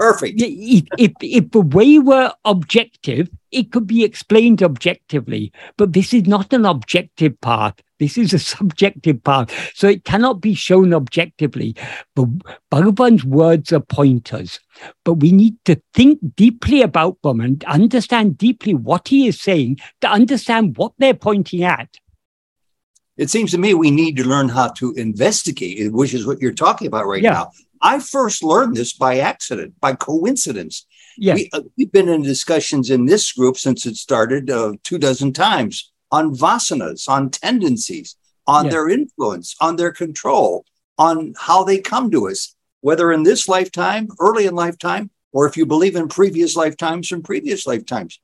Perfect. If, if, if the way were objective, it could be explained objectively, but this is not an objective path. This is a subjective path. So it cannot be shown objectively. But Bhagavan's words are pointers. But we need to think deeply about them and understand deeply what he is saying to understand what they're pointing at. It seems to me we need to learn how to investigate, which is what you're talking about right yeah. now. I first learned this by accident, by coincidence. Yeah. We, have uh, been in discussions in this group since it started uh, two dozen times on vasanas, on tendencies, on yeah. their influence, on their control, on how they come to us, whether in this lifetime, early in lifetime, or if you believe in previous lifetimes from previous lifetimes.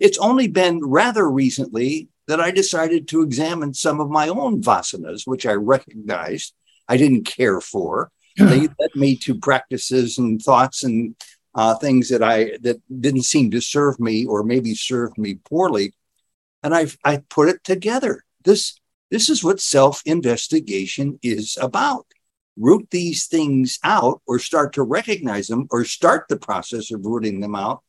It's only been rather recently that I decided to examine some of my own vasanas, which I recognized I didn't care for they led me to practices and thoughts and uh, things that I that didn't seem to serve me or maybe served me poorly, and I I put it together. This this is what self investigation is about. Root these things out, or start to recognize them, or start the process of rooting them out,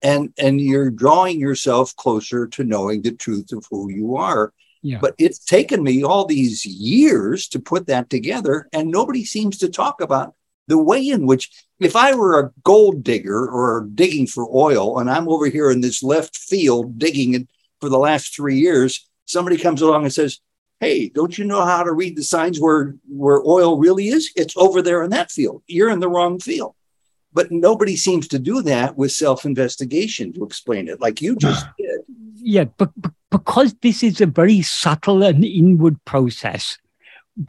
and and you're drawing yourself closer to knowing the truth of who you are yeah. But it's taken me all these years to put that together, and nobody seems to talk about the way in which, if I were a gold digger or digging for oil, and I'm over here in this left field digging it for the last three years, somebody comes along and says, Hey, don't you know how to read the signs where, where oil really is? It's over there in that field. You're in the wrong field. But nobody seems to do that with self investigation to explain it, like you just did. Yeah, but, but because this is a very subtle and inward process,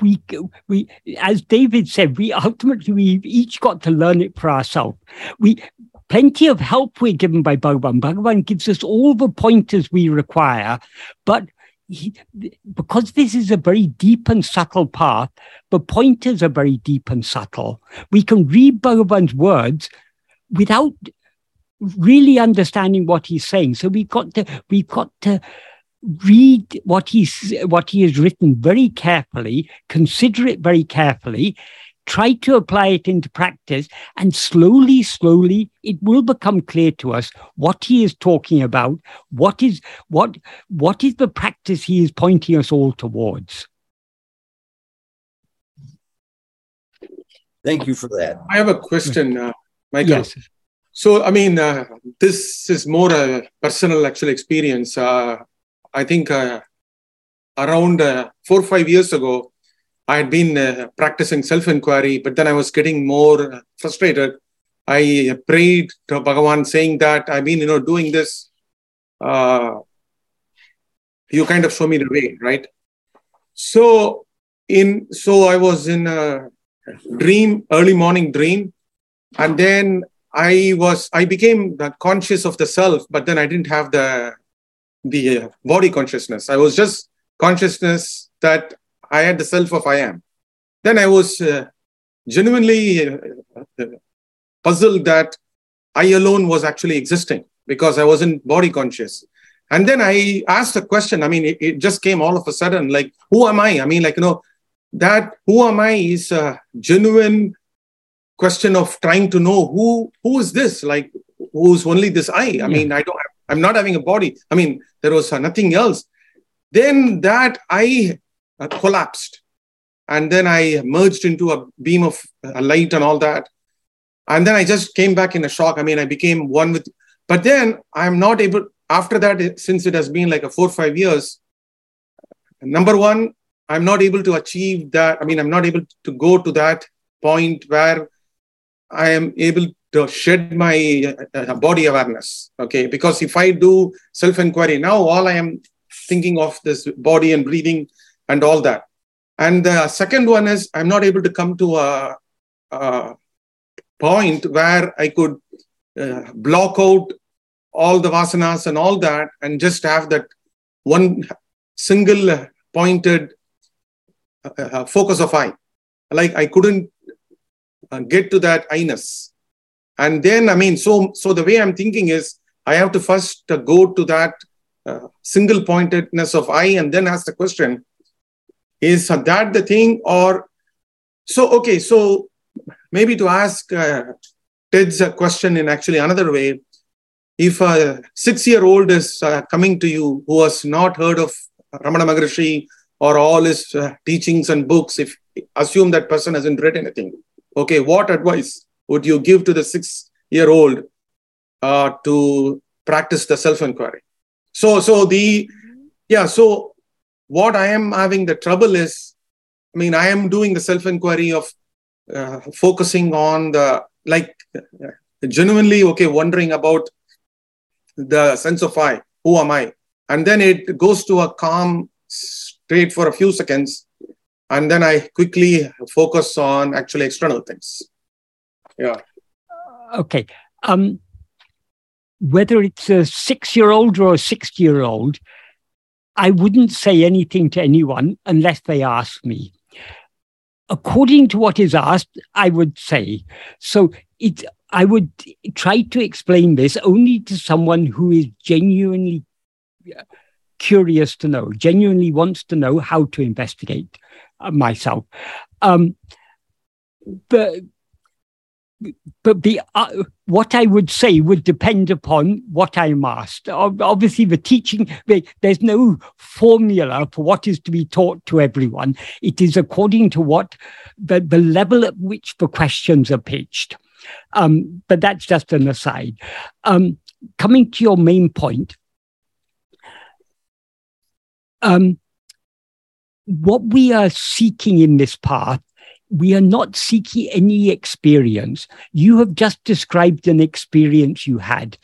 we we as David said, we ultimately we've each got to learn it for ourselves. We plenty of help we're given by Bhagavan. Bhagavan gives us all the pointers we require, but he, because this is a very deep and subtle path, the pointers are very deep and subtle. We can read Bhagavan's words without really understanding what he's saying. So we've got to we've got to read what he's what he has written very carefully, consider it very carefully, try to apply it into practice, and slowly, slowly, it will become clear to us what he is talking about, what is what what is the practice he is pointing us all towards. Thank you for that. I have a question, uh, Michael. Yes. So, I mean, uh, this is more a personal actual experience. Uh, I think uh, around uh, four or five years ago, I had been uh, practicing self inquiry, but then I was getting more frustrated. I prayed to Bhagavan saying that I've been, you know, doing this. Uh, you kind of show me the way, right? So, in so I was in a dream, early morning dream, and then I was I became conscious of the self, but then I didn't have the the uh, body consciousness. I was just consciousness that I had the self of I am. Then I was uh, genuinely uh, puzzled that I alone was actually existing because I wasn't body conscious. And then I asked a question. I mean, it, it, just came all of a sudden like, who am I? I mean, like, you know, that who am I is a genuine question of trying to know who who is this like who's only this i i yeah. mean i don't I'm not having a body. I mean, there was nothing else. Then that I uh, collapsed. And then I merged into a beam of uh, light and all that. And then I just came back in a shock. I mean, I became one with, but then I'm not able, after that, since it has been like a four, five years, number one, I'm not able to achieve that. I mean, I'm not able to go to that point where I am able to shed my uh, body awareness. Okay, because if I do self inquiry now, all I am thinking of this body and breathing and all that. And the second one is I'm not able to come to a, a point where I could uh, block out all the vasanas and all that and just have that one single pointed uh, uh focus of I. Like I couldn't uh, get to that I-ness. And then, I mean, so so the way I'm thinking is I have to first uh, go to that uh, single pointedness of I and then ask the question is that the thing or so okay so maybe to ask uh, ted's question in actually another way if a six year old is uh, coming to you who has not heard of ramana maharshi or all his uh, teachings and books if assume that person hasn't read anything okay what advice would you give to the six year old uh, to practice the self inquiry so so the yeah so what i am having the trouble is i mean i am doing the self inquiry of uh, focusing on the like genuinely okay wondering about the sense of i who am i? And then it goes to a calm state for a few seconds and then i quickly focus on actually external things. Yeah. Okay. Um whether it's a six year old or a 60 year old i wouldn't say anything to anyone unless they ask me. According to what is asked, I would say. So it, I would try to explain this only to someone who is genuinely curious to know, genuinely wants to know how to investigate. uh, myself. Um, but but the uh, what I would say would depend upon what I'm asked. Obviously, the teaching there's no formula for what is to be taught to everyone. It is according to what the, the level at which the questions are pitched. Um, but that's just an aside. Um, coming to your main point, um, what we are seeking in this path we are not seeking any experience. You have just described an experience you had.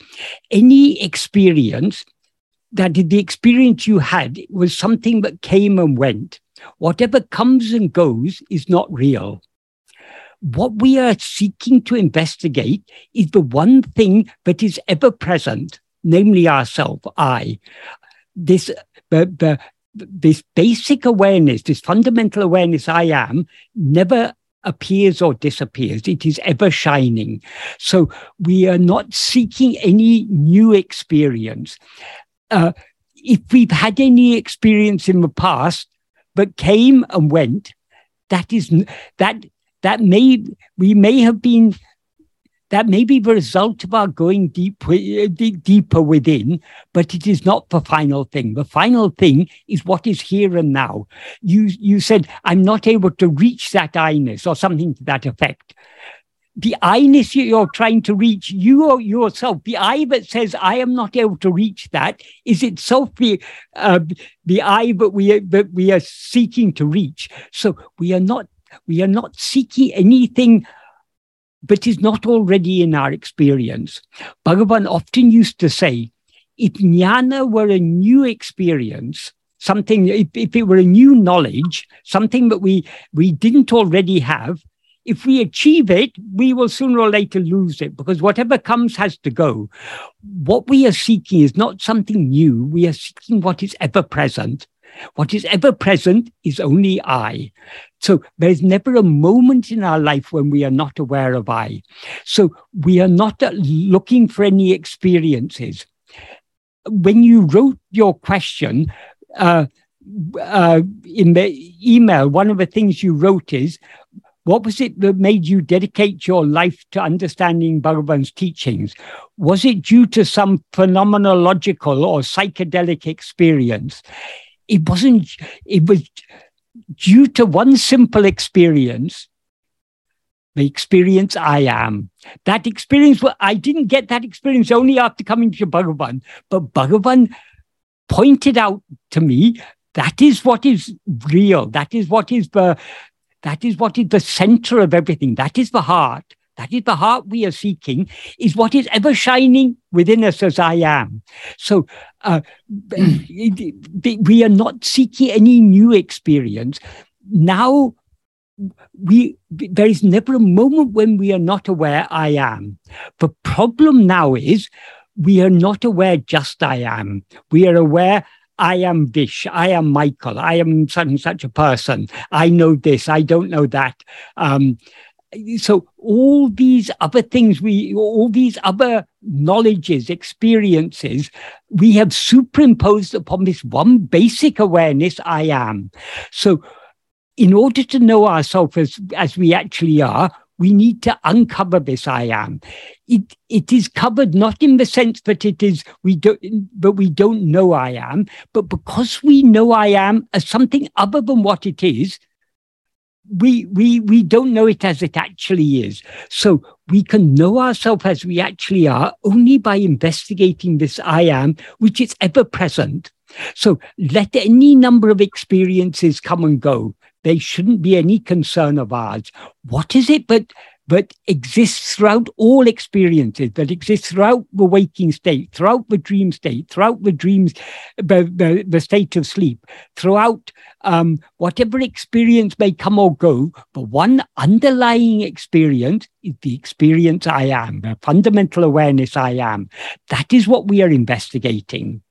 Any experience that the experience you had was something that came and went. Whatever comes and goes is not real. What we are seeking to investigate is the one thing that is ever present, namely ourself, I. This the, the this basic awareness, this fundamental awareness I am, never appears or disappears. It is ever shining. So we are not seeking any new experience. Uh, if we've had any experience in the past but came and went, that is that that may we may have been that may be the result of our going deep, uh, deeper within, but it is not the final thing. The final thing is what is here and now. You, you said, I'm not able to reach that I-ness or something to that effect. The I-ness you're trying to reach, you yourself, the I that says, I am not able to reach that, is itself the, uh, the I that we, that we are seeking to reach. So we are not we are not seeking anything but is not already in our experience. Bhagavan often used to say, if jnana were a new experience, something, if, if it were a new knowledge, something that we, we didn't already have, if we achieve it, we will sooner or later lose it because whatever comes has to go. What we are seeking is not something new. We are seeking what is ever present. What is ever present is only I. So there's never a moment in our life when we are not aware of I. So we are not looking for any experiences. When you wrote your question, uh, uh, in the email, one of the things you wrote is, what was it that made you dedicate your life to understanding Bhagavan's teachings? Was it due to some phenomenological or psychedelic experience? It wasn't, it was due to one simple experience, the experience I am. That experience, I didn't get that experience only after coming to Bhagavan, but Bhagavan pointed out to me That is what is real. That is what is the that is what is the center of everything. That is the heart. That is the heart we are seeking, is what is ever shining within us as I am. So uh, we are not seeking any new experience. Now, we there is never a moment when we are not aware I am. The problem now is we are not aware just I am. We are aware I am Vish, I am Michael, I am such and such a person. I know this, I don't know that. Um, so all these other things we all these other knowledges experiences we have superimposed upon this one basic awareness i am so in order to know ourselves as, as we actually are we need to uncover this I am. It, it is covered not in the sense that it is we don't, but we don't know I am, but because we know I am as something other than what it is, we we we don't know it as it actually is. So we can know ourselves as we actually are only by investigating this I am, which is ever present. So let any number of experiences come and go they shouldn't be any concern of ours. What is it but but exists throughout all experiences, that exists throughout the waking state, throughout the dream state, throughout the dreams, the, the, the state of sleep, throughout um, whatever experience may come or go. But one underlying experience is the experience I am, the fundamental awareness I am. That is what we are investigating.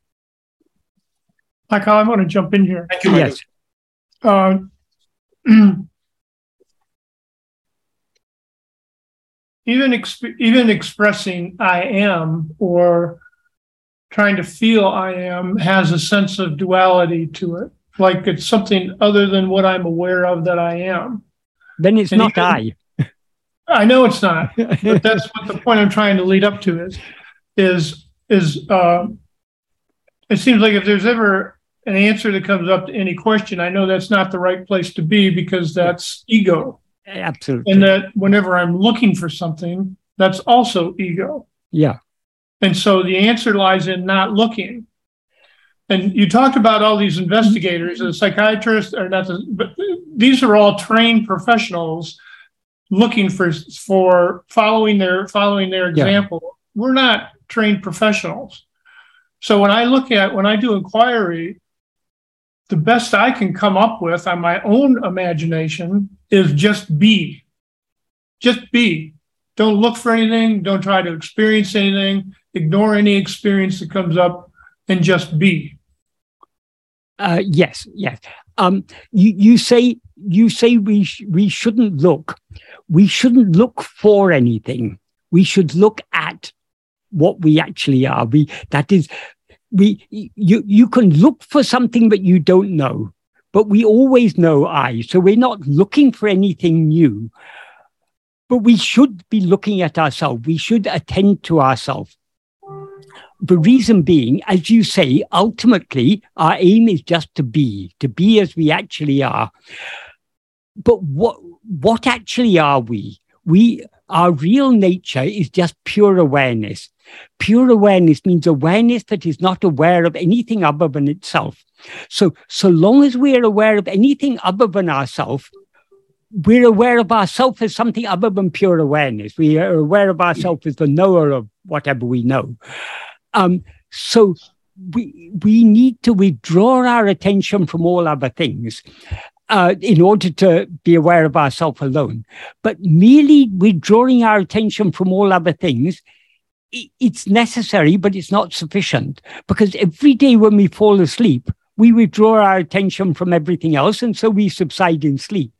Michael, I want to jump in here. Thank you. Yes. Uh, even exp- even expressing I am or trying to feel I am has a sense of duality to it, like it's something other than what I'm aware of that I am. Then it's and not even, I. I know it's not, but that's what the point I'm trying to lead up to is is is uh, it seems like if there's ever an answer that comes up to any question, I know that's not the right place to be because that's ego. Absolutely. And that whenever I'm looking for something, that's also ego. Yeah. And so the answer lies in not looking. And you talked about all these investigators, the psychiatrists are not the, but these are all trained professionals looking for for following their following their example. Yeah. We're not trained professionals. So when I look at when I do inquiry, the best I can come up with on my own imagination is just be. Just be. Don't look for anything. Don't try to experience anything. Ignore any experience that comes up and just be. Uh, yes, yes. Um, you, you say you say we sh- we shouldn't look. We shouldn't look for anything. We should look at what we actually are. We that is we you you can look for something that you don't know. But we always know i so we're not looking for anything new. But we should be looking at ourselves. We should attend to ourselves. The reason being as you say ultimately our aim is just to be to be as we actually are. But what what actually are we? We our real nature is just pure awareness Pure awareness means awareness that is not aware of anything other than itself. So, so long as we're aware of anything other than ourselves, we're aware of ourselves as something other than pure awareness. We are aware of ourselves as the knower of whatever we know. Um, so we we need to withdraw our attention from all other things uh, in order to be aware of ourselves alone. But merely withdrawing our attention from all other things it's necessary, but it's not sufficient because every day when we fall asleep, we withdraw our attention from everything else, and so we subside in sleep.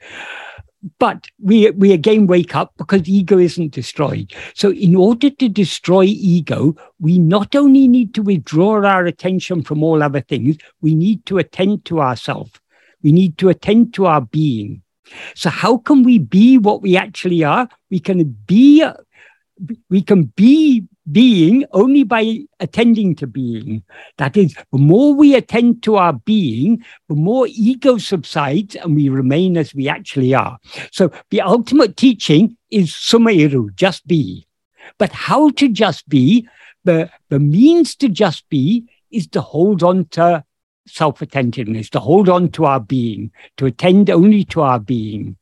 But we, we again wake up because ego isn't destroyed. So, in order to destroy ego, we not only need to withdraw our attention from all other things, we need to attend to ourselves. We need to attend to our being. So, how can we be what we actually are? We can be we can be being only by attending to being. That is, the more we attend to our being, the more ego subsides and we remain as we actually are. So the ultimate teaching is summa iru, just be. But how to just be, the, the means to just be is to hold on to self attentiveness, to hold on to our being, to attend only to our being.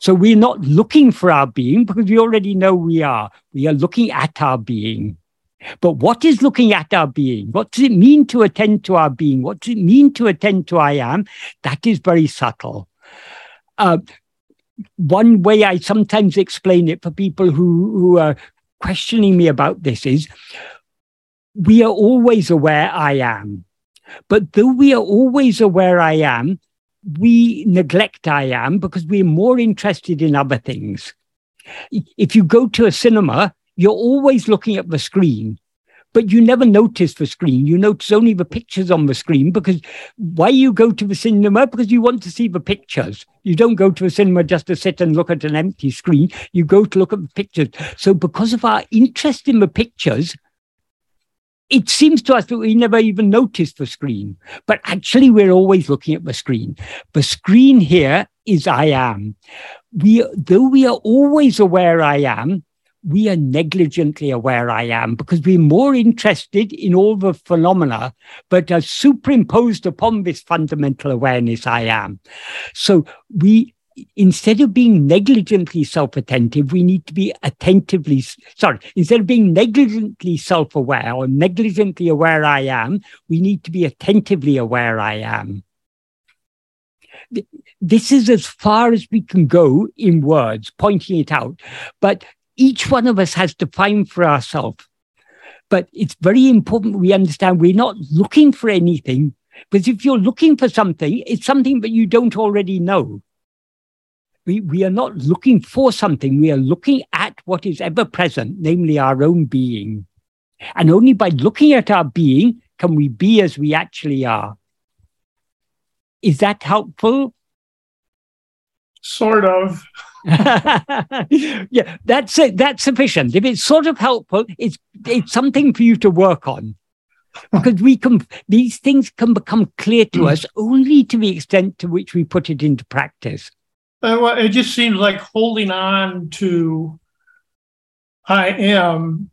So we're not looking for our being because we already know we are. We are looking at our being. But what is looking at our being? What does it mean to attend to our being? What does it mean to attend to I am? That is very subtle. Uh, one way I sometimes explain it for people who, who are questioning me about this is we are always aware I am. But though we are always aware I am, we neglect I am because we're more interested in other things. If you go to a cinema, you're always looking at the screen but you never notice the screen. You notice only the pictures on the screen because why you go to the cinema? Because you want to see the pictures. You don't go to a cinema just to sit and look at an empty screen. You go to look at the pictures. So because of our interest in the pictures, it seems to us that we never even notice the screen, but actually we're always looking at the screen. The screen here is I am. We, though we are always aware I am, we are negligently aware I am because we're more interested in all the phenomena, but are superimposed upon this fundamental awareness I am. So we, instead of being negligently self attentive, we need to be attentively, sorry, instead of being negligently self aware or negligently aware I am, we need to be attentively aware I am. This is as far as we can go in words, pointing it out. But each one of us has to find for ourselves. But it's very important we understand we're not looking for anything, because if you're looking for something, it's something that you don't already know. We, we are not looking for something, we are looking at what is ever present, namely our own being. And only by looking at our being can we be as we actually are. Is that helpful? Sort of. yeah, that's it. That's sufficient. If it's sort of helpful, it's it's something for you to work on. Because we can these things can become clear to hmm. us only to the extent to which we put it into practice. Uh, it just seems like holding on to I am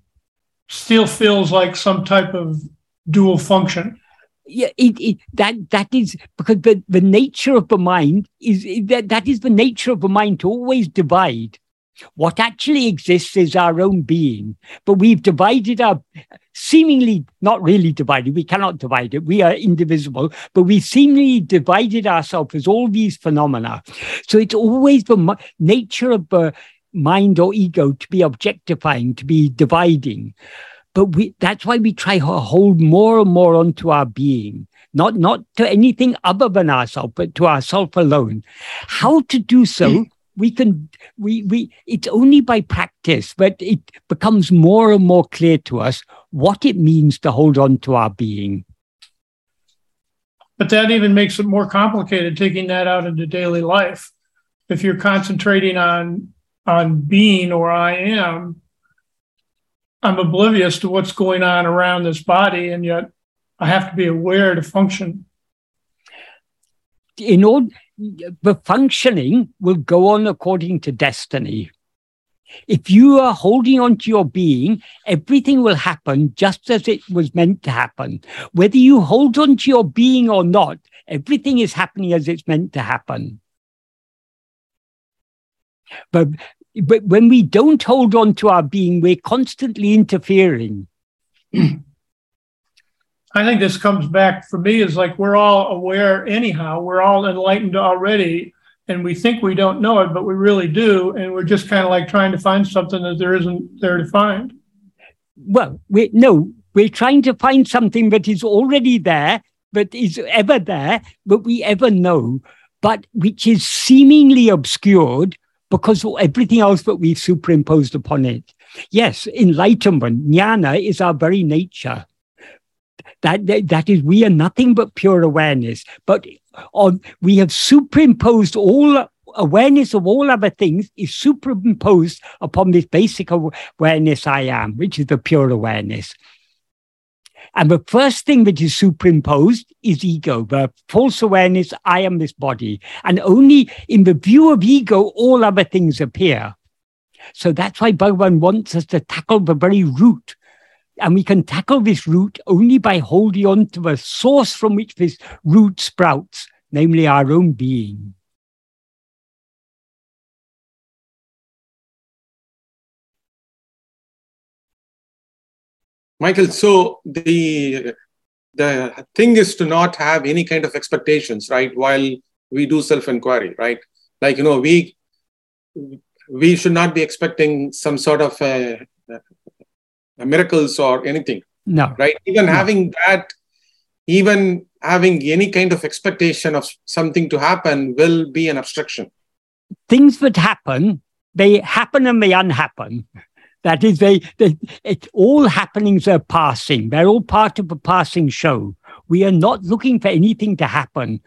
still feels like some type of dual function yeah, it, it, that that is because the, the nature of the mind is that that is the nature of the mind to always divide. What actually exists is our own being, but we've divided our seemingly not really divided. We cannot divide it. We are indivisible, but we seemingly divided ourselves as all these phenomena. So it's always the nature of the mind or ego to be objectifying, to be dividing but we, that's why we try to hold more and more onto our being, not, not to anything other than ourselves, but to ourself alone. How to do so? Mm-hmm. We can we we it's only by practice but it becomes more and more clear to us what it means to hold on to our being but that even makes it more complicated taking that out into daily life if you're concentrating on on being or i am I'm oblivious to what's going on around this body, and yet I have to be aware to function. In order, the functioning will go on according to destiny. If you are holding on to your being, everything will happen just as it was meant to happen. Whether you hold on to your being or not, everything is happening as it's meant to happen. But but when we don't hold on to our being, we're constantly interfering. I think this comes back for me is like we're all aware anyhow. We're all enlightened already, and we think we don't know it, but we really do. And we're just kind of like trying to find something that there isn't there to find. Well, we no, we're trying to find something that is already there, but is ever there, but we ever know, but which is seemingly obscured because everything else that we've superimposed upon it. Yes, enlightenment, jnana, is our very nature. That, that, that is, we are nothing but pure awareness. But on, we have superimposed all awareness of all other things is superimposed upon this basic awareness I am, which is the pure awareness. And the first thing that is superimposed is ego, the false awareness, I am this body. And only in the view of ego, all other things appear. So that's why Bhagavan wants us to tackle the very root and we can tackle this root only by holding on to the source from which this root sprouts, namely our own being. Michael, so the the thing is to not have any kind of expectations, right? While we do self-inquiry, right? Like you know, we we should not be expecting some sort of uh, miracles or anything. No. Right? Even no. having that, even having any kind of expectation of something to happen will be an obstruction. Things that happen, they happen and they unhappen. That is, they, they it, all happenings are passing. They're all part of a passing show. We are not looking for anything to happen.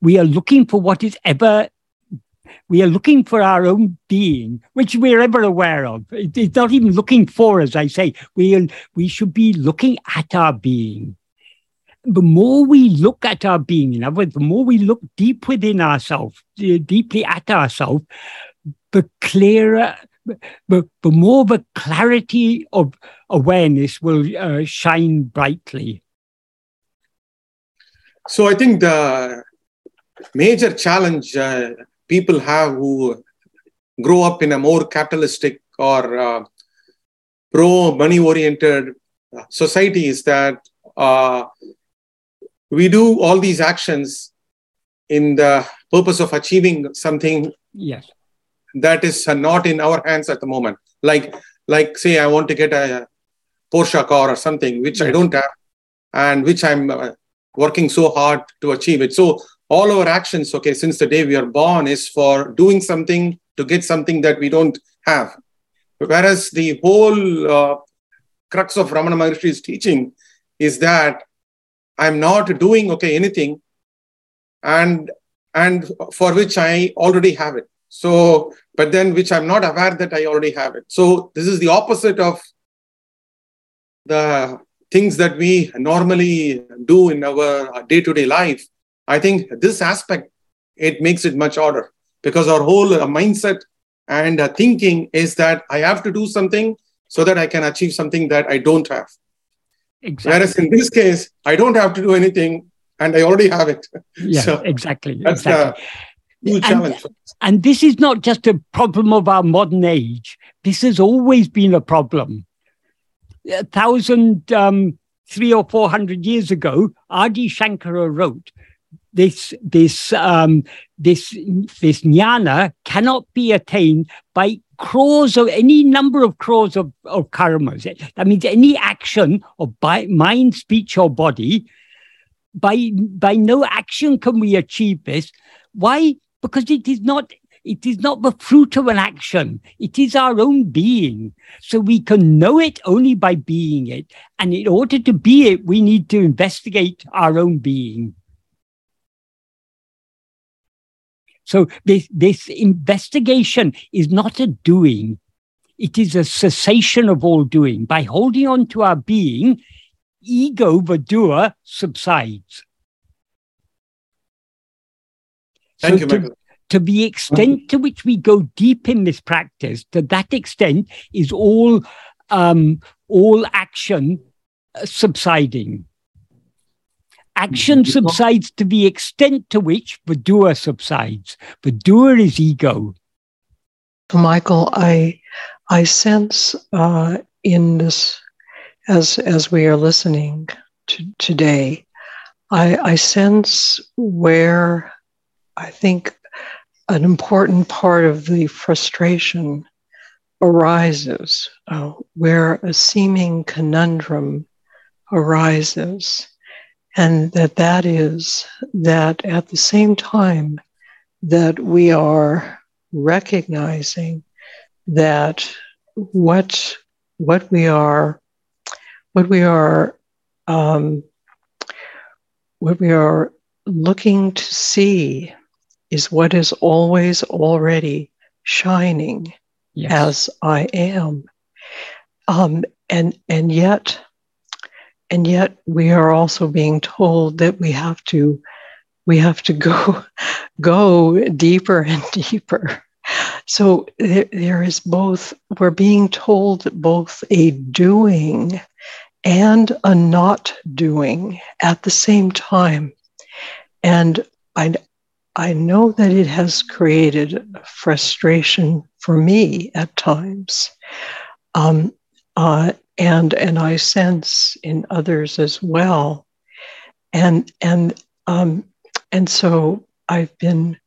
We are looking for what is ever. We are looking for our own being, which we're ever aware of. It, it's not even looking for, as I say. We we should be looking at our being. The more we look at our being, in other words, the more we look deep within ourselves, deeply at ourselves, the clearer the, the more the clarity of awareness will uh, shine brightly. So I think the major challenge uh, people have who grow up in a more capitalistic or uh, pro money oriented society is that uh, we do all these actions in the purpose of achieving something yes that is not in our hands at the moment. Like, like say, I want to get a Porsche car or something, which I don't have, and which I'm uh, working so hard to achieve it. So all our actions, okay, since the day we are born, is for doing something to get something that we don't have. Whereas the whole uh, crux of Ramana Maharshi's teaching is that I'm not doing okay anything, and and for which I already have it. So, but then which I'm not aware that I already have it. So this is the opposite of the things that we normally do in our day-to-day life. I think this aspect, it makes it much harder because our whole uh, mindset and uh, thinking is that I have to do something so that I can achieve something that I don't have. Exactly. Whereas in this case, I don't have to do anything and I already have it. Yeah, so exactly. That's exactly. the challenge. And, and this is not just a problem of our modern age. This has always been a problem. A thousand, um, three or four hundred years ago, Adi Shankara wrote, this this um, this this jnana cannot be attained by crores of any number of crores of, of karmas. That means any action of by mind, speech, or body. By by no action can we achieve this. Why? because it is not it is not the fruit of an action. It is our own being. So we can know it only by being it. And in order to be it, we need to investigate our own being. So this, this investigation is not a doing. It is a cessation of all doing. By holding on to our being, ego, the doer, subsides. Thank so you, to, Michael. To the extent to which we go deep in this practice, to that extent is all um, all action uh, subsiding. Action subsides to the extent to which the doer subsides. The doer is ego. Michael, I I sense uh, in this as as we are listening to today, I, I sense where I think an important part of the frustration arises uh, where a seeming conundrum arises and that that is that at the same time that we are recognizing that what what we are what we are um, what we are looking to see is what is always already shining yes. as I am. Um, and and yet, and yet we are also being told that we have to we have to go go deeper and deeper. So there, there is both we're being told both a doing and a not doing at the same time. And I, I know that it has created frustration for me at times. Um, uh, and, and I sense in others as well. And, and, um, and so I've been,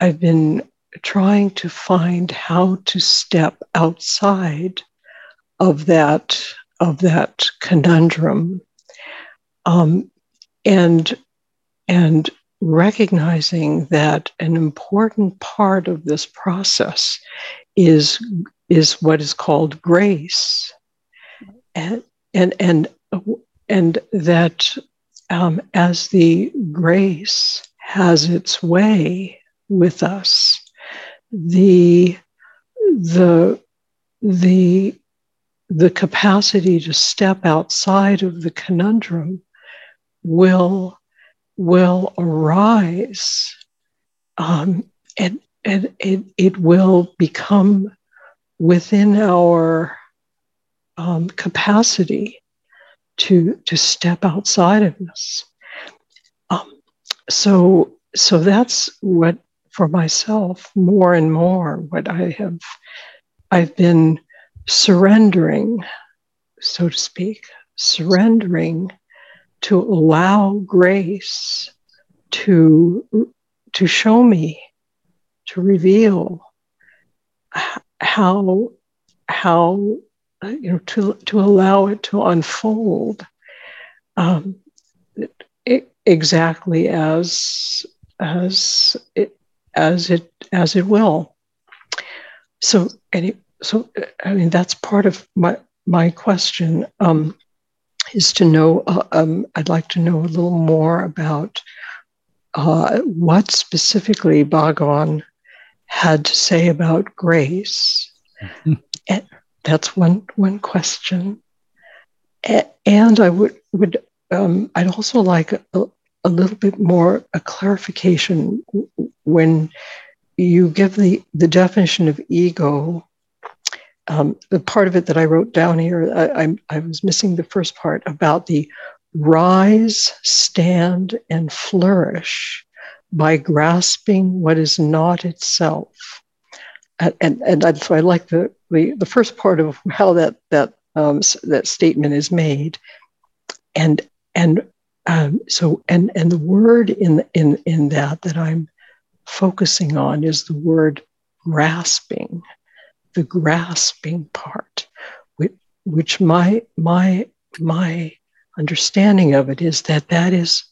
I've been trying to find how to step outside of that of that conundrum um, and and recognizing that an important part of this process is is what is called grace and and and, and that um, as the grace has its way with us the the the the capacity to step outside of the conundrum will will arise um, and and it, it will become within our um, capacity to to step outside of this. Um, so so that's what for myself more and more what I have I've been surrendering, so to speak, surrendering to allow grace to to show me, to reveal how how you know to to allow it to unfold um, it, exactly as as it as it as it will. So any so I mean that's part of my my question um, is to know. Uh, um, I'd like to know a little more about uh, what specifically Bhagavan had to say about grace. and that's one one question. And I would would um, I'd also like a, a little bit more a clarification when you give the, the definition of ego. Um, the part of it that I wrote down here, I, I, I was missing the first part about the rise, stand, and flourish by grasping what is not itself. And, and, I, so I like the, the, the first part of how that, that, um, that statement is made. And, and um, so, and and the word in in in that that I'm focusing on is the word grasping, the grasping part, which, which my my my understanding of it is that that is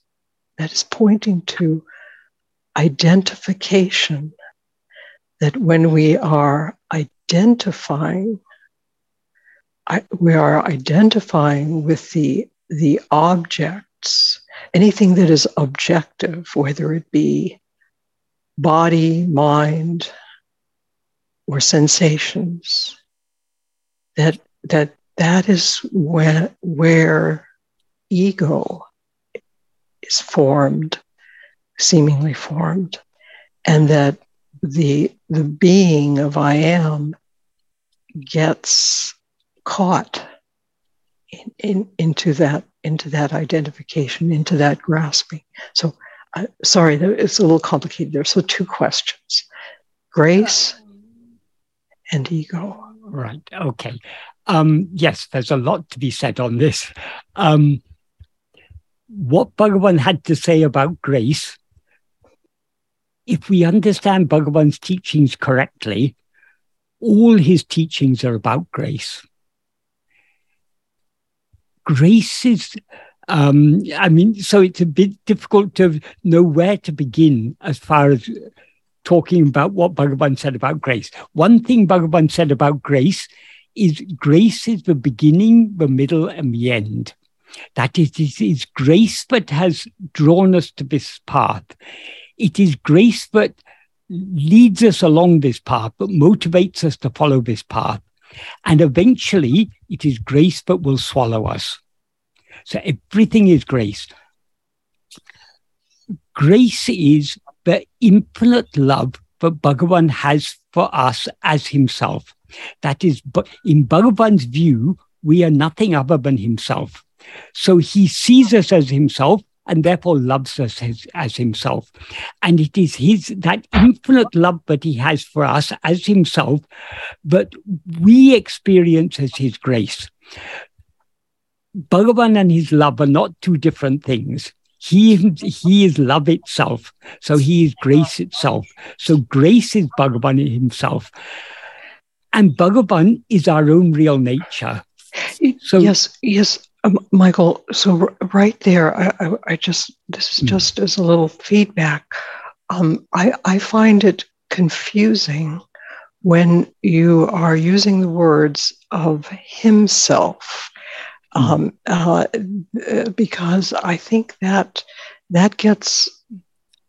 that is pointing to identification. That when we are identifying, I, we are identifying with the the object anything that is objective, whether it be body, mind, or sensations, that that that is when, where ego is formed, seemingly formed, and that the the being of I am gets caught in, in, into that into that identification, into that grasping. So, uh, sorry, it's a little complicated there. So, two questions grace and ego. Right. Okay. Um, yes, there's a lot to be said on this. Um, what Bhagavan had to say about grace, if we understand Bhagavan's teachings correctly, all his teachings are about grace grace is um, I mean, so it's a bit difficult to know where to begin as far as talking about what Bhagavan said about grace. One thing Bhagavan said about grace is grace is the beginning, the middle, and the end. That is, it is grace that has drawn us to this path. It is grace that leads us along this path, that motivates us to follow this path. And eventually, it is grace that will swallow us. So everything is grace. Grace is the infinite love that Bhagavan has for us as himself. That is, in Bhagavan's view, we are nothing other than himself. So he sees us as himself and therefore loves us as, as himself. And it is his that infinite love that he has for us as himself that we experience as his grace. Bhagavan and his love are not two different things. He, he is love itself. So he is grace itself. So grace is Bhagavan himself. And Bhagavan is our own real nature. So yes, yes, um, Michael. So r- right there, I, I, I, just this is hmm. just as a little feedback. Um, I I find it confusing when you are using the words of himself Hmm. um, uh, because I think that that gets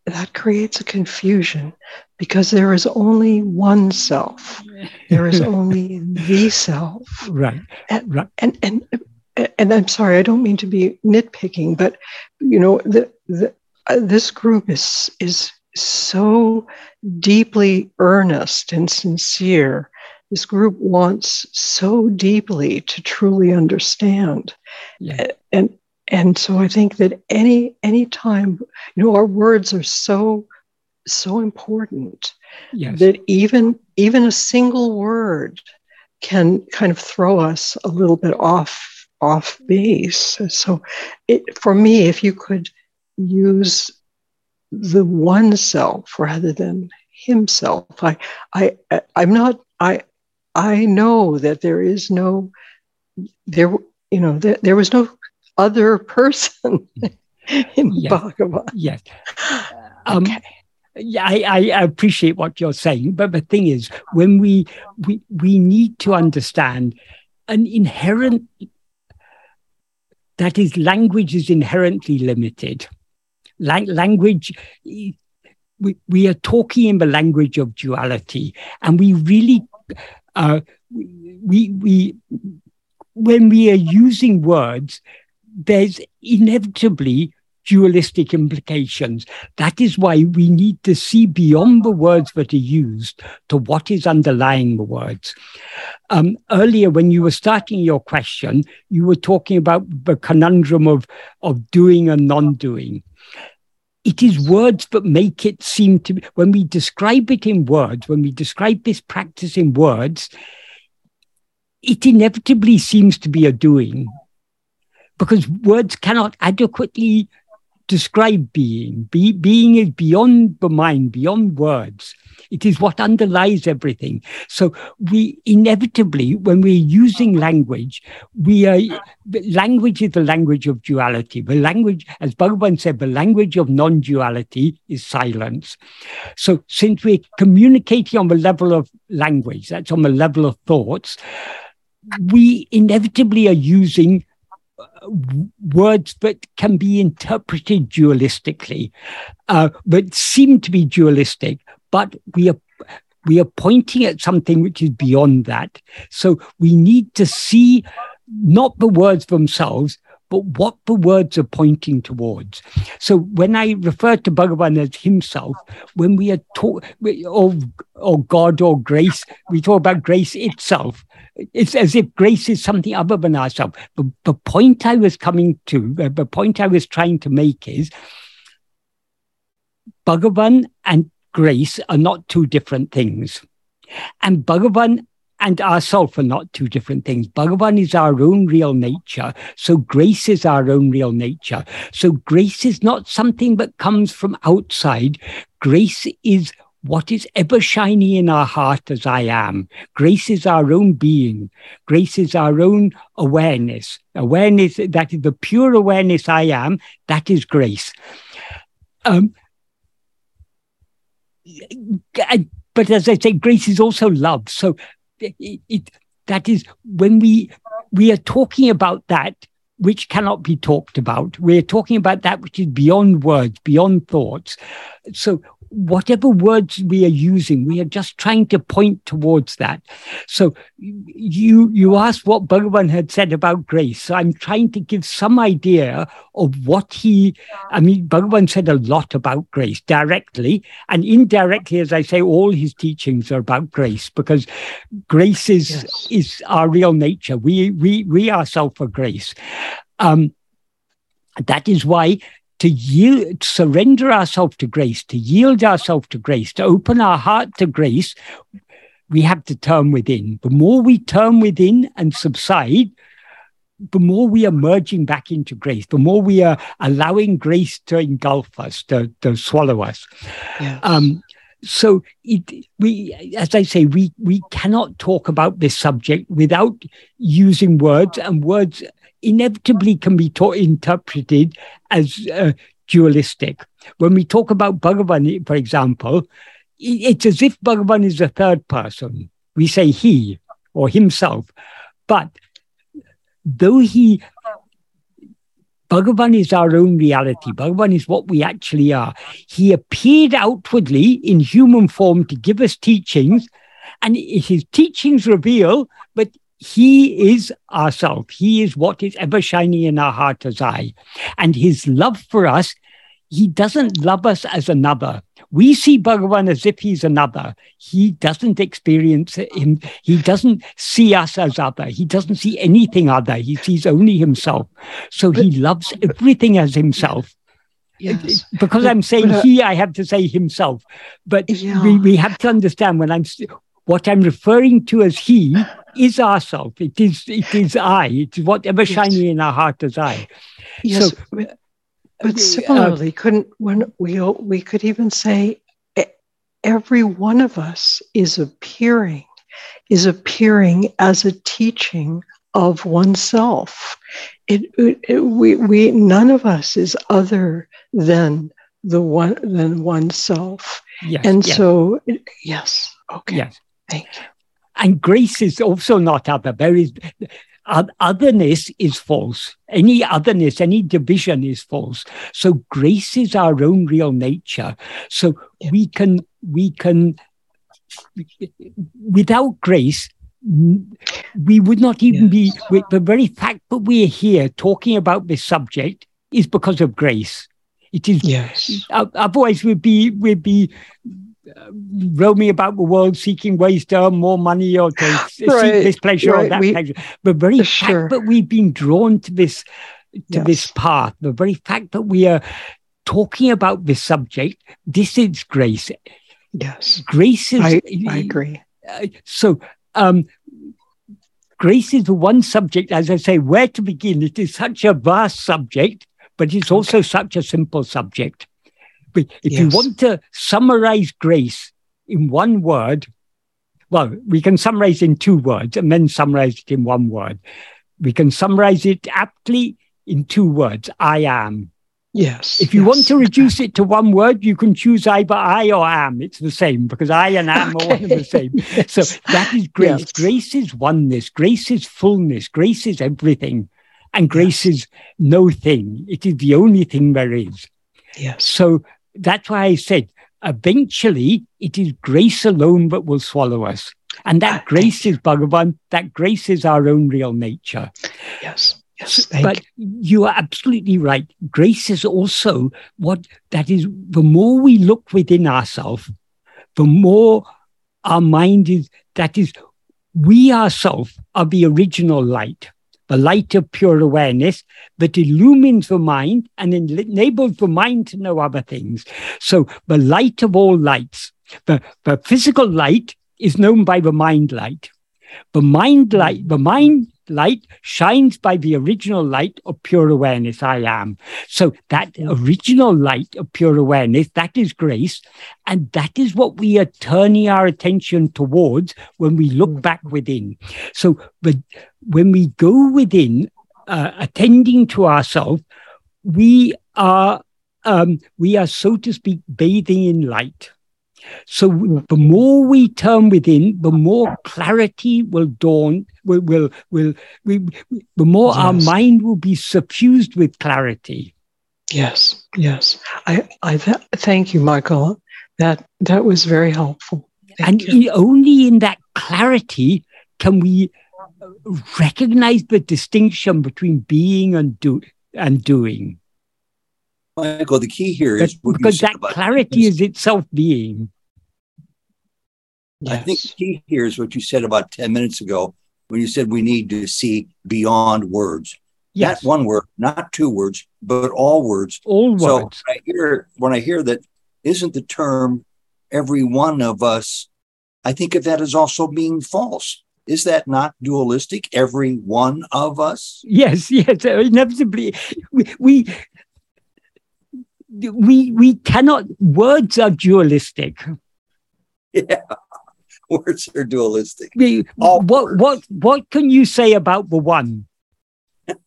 that creates a confusion because there is only one self. There is only the self. Right. And, right. And and and I'm sorry, I don't mean to be nitpicking, but you know, the, the uh, this group is is so deeply earnest and sincere this group wants so deeply to truly understand. Yeah. And and so I think that any any time, you know, our words are so so important yes. that even even a single word can kind of throw us a little bit off off base. So it, for me, if you could use the one self rather than himself, I I I'm not I I know that there is no there you know there, there was no other person in yes. Bhagavan. Yes. Um, okay. Yeah, I, I appreciate what you're saying, but the thing is, when we we we need to understand an inherent that is language is inherently limited. Lang- language we, we are talking in the language of duality, and we really uh, we, we, when we are using words, there's inevitably dualistic implications. That is why we need to see beyond the words that are used to what is underlying the words. Um, earlier, when you were starting your question, you were talking about the conundrum of, of doing and non doing it is words that make it seem to be, when we describe it in words, when we describe this practice in words, it inevitably seems to be a doing because words cannot adequately describe being. Be, being is beyond the mind, beyond words. It is what underlies everything. So we inevitably, when we're using language, we are language is the language of duality. The language, as Bhagavan said, the language of non-duality is silence. So since we're communicating on the level of language, that's on the level of thoughts, we inevitably are using words that can be interpreted dualistically, uh, but seem to be dualistic, but we are we are pointing at something which is beyond that. So we need to see not the words themselves, but what the words are pointing towards. So when I refer to Bhagavan as himself, when we are talk or, or God or grace, we talk about grace itself it's as if grace is something other than ourselves. But the point I was coming to, uh, the point I was trying to make is Bhagavan and grace are not two different things. And Bhagavan and ourself are not two different things. Bhagavan is our own real nature. So grace is our own real nature. So grace is not something that comes from outside. Grace is what is ever shiny in our heart as I am. Grace is our own being. Grace is our own awareness. Awareness, that is the pure awareness I am, that is grace. Um, but as I say, grace is also love. So it, that is when we we are talking about that which cannot be talked about. We're talking about that which is beyond words, beyond thoughts. So whatever words we are using, we are just trying to point towards that. So you you asked what Bhagavan had said about grace. So I'm trying to give some idea of what he. I mean, Bhagavan said a lot about grace directly and indirectly, as I say, all his teachings are about grace because grace is yes. is our real nature. We we we ourselves are grace. Um, that is why to yield, surrender ourselves to grace, to yield ourselves to grace, to open our heart to grace, we have to turn within. The more we turn within and subside, the more we are merging back into grace, the more we are allowing grace to engulf us, to, to swallow us. Yes. Um, so it, we, as I say, we we cannot talk about this subject without using words, and words inevitably can be taught, interpreted as uh, dualistic. When we talk about Bhagavan, for example, it's as if Bhagavan is a third person. We say he or himself. But though he, Bhagavan is our own reality, Bhagavan is what we actually are. He appeared outwardly in human form to give us teachings, and his teachings reveal, but he is ourself. He is what is ever shining in our heart as I. And his love for us, he doesn't love us as another. We see Bhagavan as if he's another. He doesn't experience him. He doesn't see us as other. He doesn't see anything other. He sees only himself. So he loves everything as himself. Yes. Because I'm saying uh, he, I have to say himself. But yeah. we, we have to understand when I'm what I'm referring to as he is ourself. It is it is I. It's whatever yes. shining in our heart is I. Yes. So, but, but uh, similarly, uh, couldn't when we we could even say every one of us is appearing is appearing as a teaching of oneself. It, it, it, we, we none of us is other than the one than oneself. Yes, and yes. so yes, okay. Yes. Thank you. And grace is also not other. There is otherness is false. Any otherness, any division is false. So grace is our own real nature. So yeah. we can we can without grace we would not even yes. be with the very fact that we're here talking about this subject is because of grace it is yes otherwise we'd be we'd be roaming about the world seeking ways to earn more money or to right, seek this pleasure right. or that we, pleasure. The very sure. fact that we've been drawn to this to yes. this path, the very fact that we are talking about this subject, this is grace. Yes. Grace is I, I agree. Uh, so um grace is the one subject, as I say, where to begin. It is such a vast subject, but it's also such a simple subject. If yes. you want to summarize grace in one word, well, we can summarize in two words and then summarize it in one word. We can summarize it aptly in two words I am. Yes. If you yes, want to reduce it to one word, you can choose either I or am. It's the same because I and am okay. are one and the same. yes. So that is grace. Yes. Grace is oneness. Grace is fullness. Grace is everything. And grace is no thing. It is the only thing there is. Yes. So that's why I said eventually it is grace alone that will swallow us. And that grace is Bhagavan, that grace is our own real nature. Yes. Yes, but you are absolutely right. Grace is also what that is. The more we look within ourselves, the more our mind is. That is, we ourselves are the original light the light of pure awareness that illumines the mind and enables the mind to know other things. So the light of all lights, the, the physical light is known by the mind light. The mind light, the mind light shines by the original light of pure awareness, I am. So that original light of pure awareness, that is grace. And that is what we are turning our attention towards when we look back within. So when we go within, uh, attending to ourselves, we are, um, we are, so to speak, bathing in light. So the more we turn within, the more clarity will dawn. Will will will we, the more yes. our mind will be suffused with clarity. Yes, yes. I I th- thank you, Michael. that that was very helpful. Thank and only in that clarity can we uh, recognize the distinction between being and do and doing. Michael, the key here is because that clarity is itself being. Yes. I think the key here is what you said about 10 minutes ago when you said we need to see beyond words. Yes. Not one word, not two words, but all words. All words. So when I hear when I hear that isn't the term every one of us, I think of that as also being false. Is that not dualistic? Every one of us? Yes, yes, inevitably. We, we we we cannot words are dualistic. Yeah words are dualistic. We, what words. what what can you say about the one?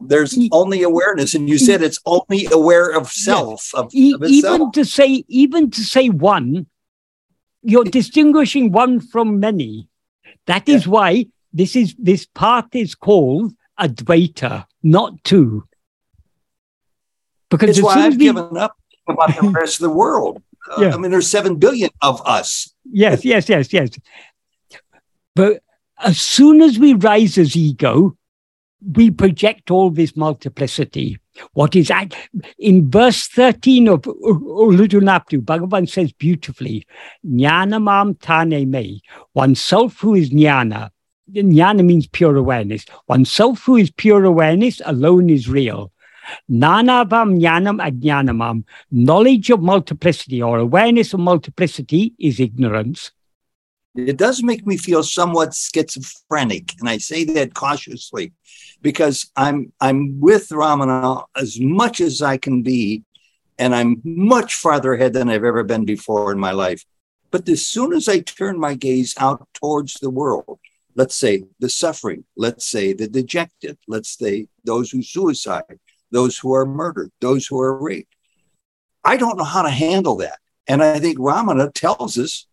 There's only awareness and you said it's only aware of self of, e- of even to say even to say one you're distinguishing one from many. That is yeah. why this is this path is called advaita not two because it's why I've we... given up about the rest of the world. Uh, yeah. I mean, there's seven billion of us. Yes, yes, yes, yes. But as soon as we rise as ego, we project all this multiplicity. What is that? In verse 13 of Ulladu Narpadu, Bhagavan says beautifully, Jnanamam tane me, oneself who is jnana. Jnana means pure awareness. Oneself who is pure awareness alone is real. Nanavam jnanam ajnanamam. Knowledge of multiplicity or awareness of multiplicity is ignorance. It does make me feel somewhat schizophrenic, and I say that cautiously because I'm I'm with Ramana as much as I can be, and I'm much farther ahead than I've ever been before in my life. But as soon as I turn my gaze out towards the world, let's say the suffering, let's say the dejected, let's say those who suicide, those who are murdered, those who are raped. I don't know how to handle that. And I think Ramana tells us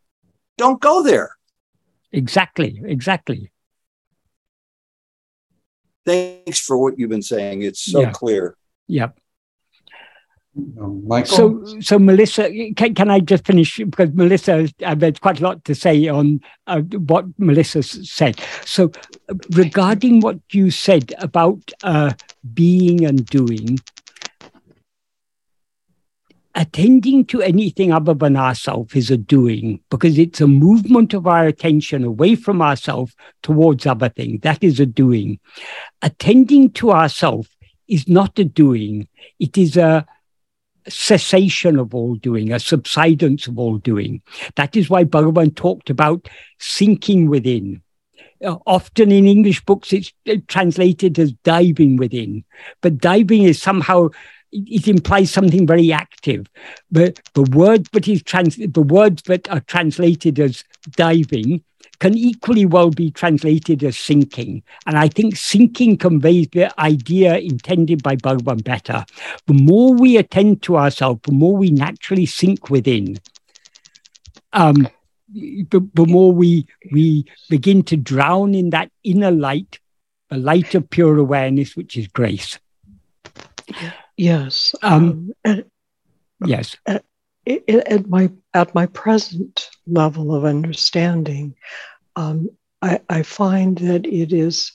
don't go there. Exactly, exactly. Thanks for what you've been saying. It's so yeah. clear. Yep. Michael? So, so Melissa, can, can I just finish because Melissa, I've quite a lot to say on uh, what Melissa said. So, regarding what you said about uh, being and doing, attending to anything other than ourself is a doing because it's a movement of our attention away from ourself towards other things. That is a doing. Attending to ourself is not a doing. It is a cessation of all doing, a subsidence of all doing. That is why Bhagavan talked about sinking within. Uh, often in English books, it's translated as diving within, but diving is somehow it implies something very active. But the word is trans the words that are translated as diving can equally well be translated as sinking. And I think sinking conveys the idea intended by Bhagavan better. The more we attend to ourselves, the more we naturally sink within. Um, the, the more we we begin to drown in that inner light, the light of pure awareness, which is grace. Yes. Um, um, yes. At, at, my at my present level of understanding, um, I, I find that it is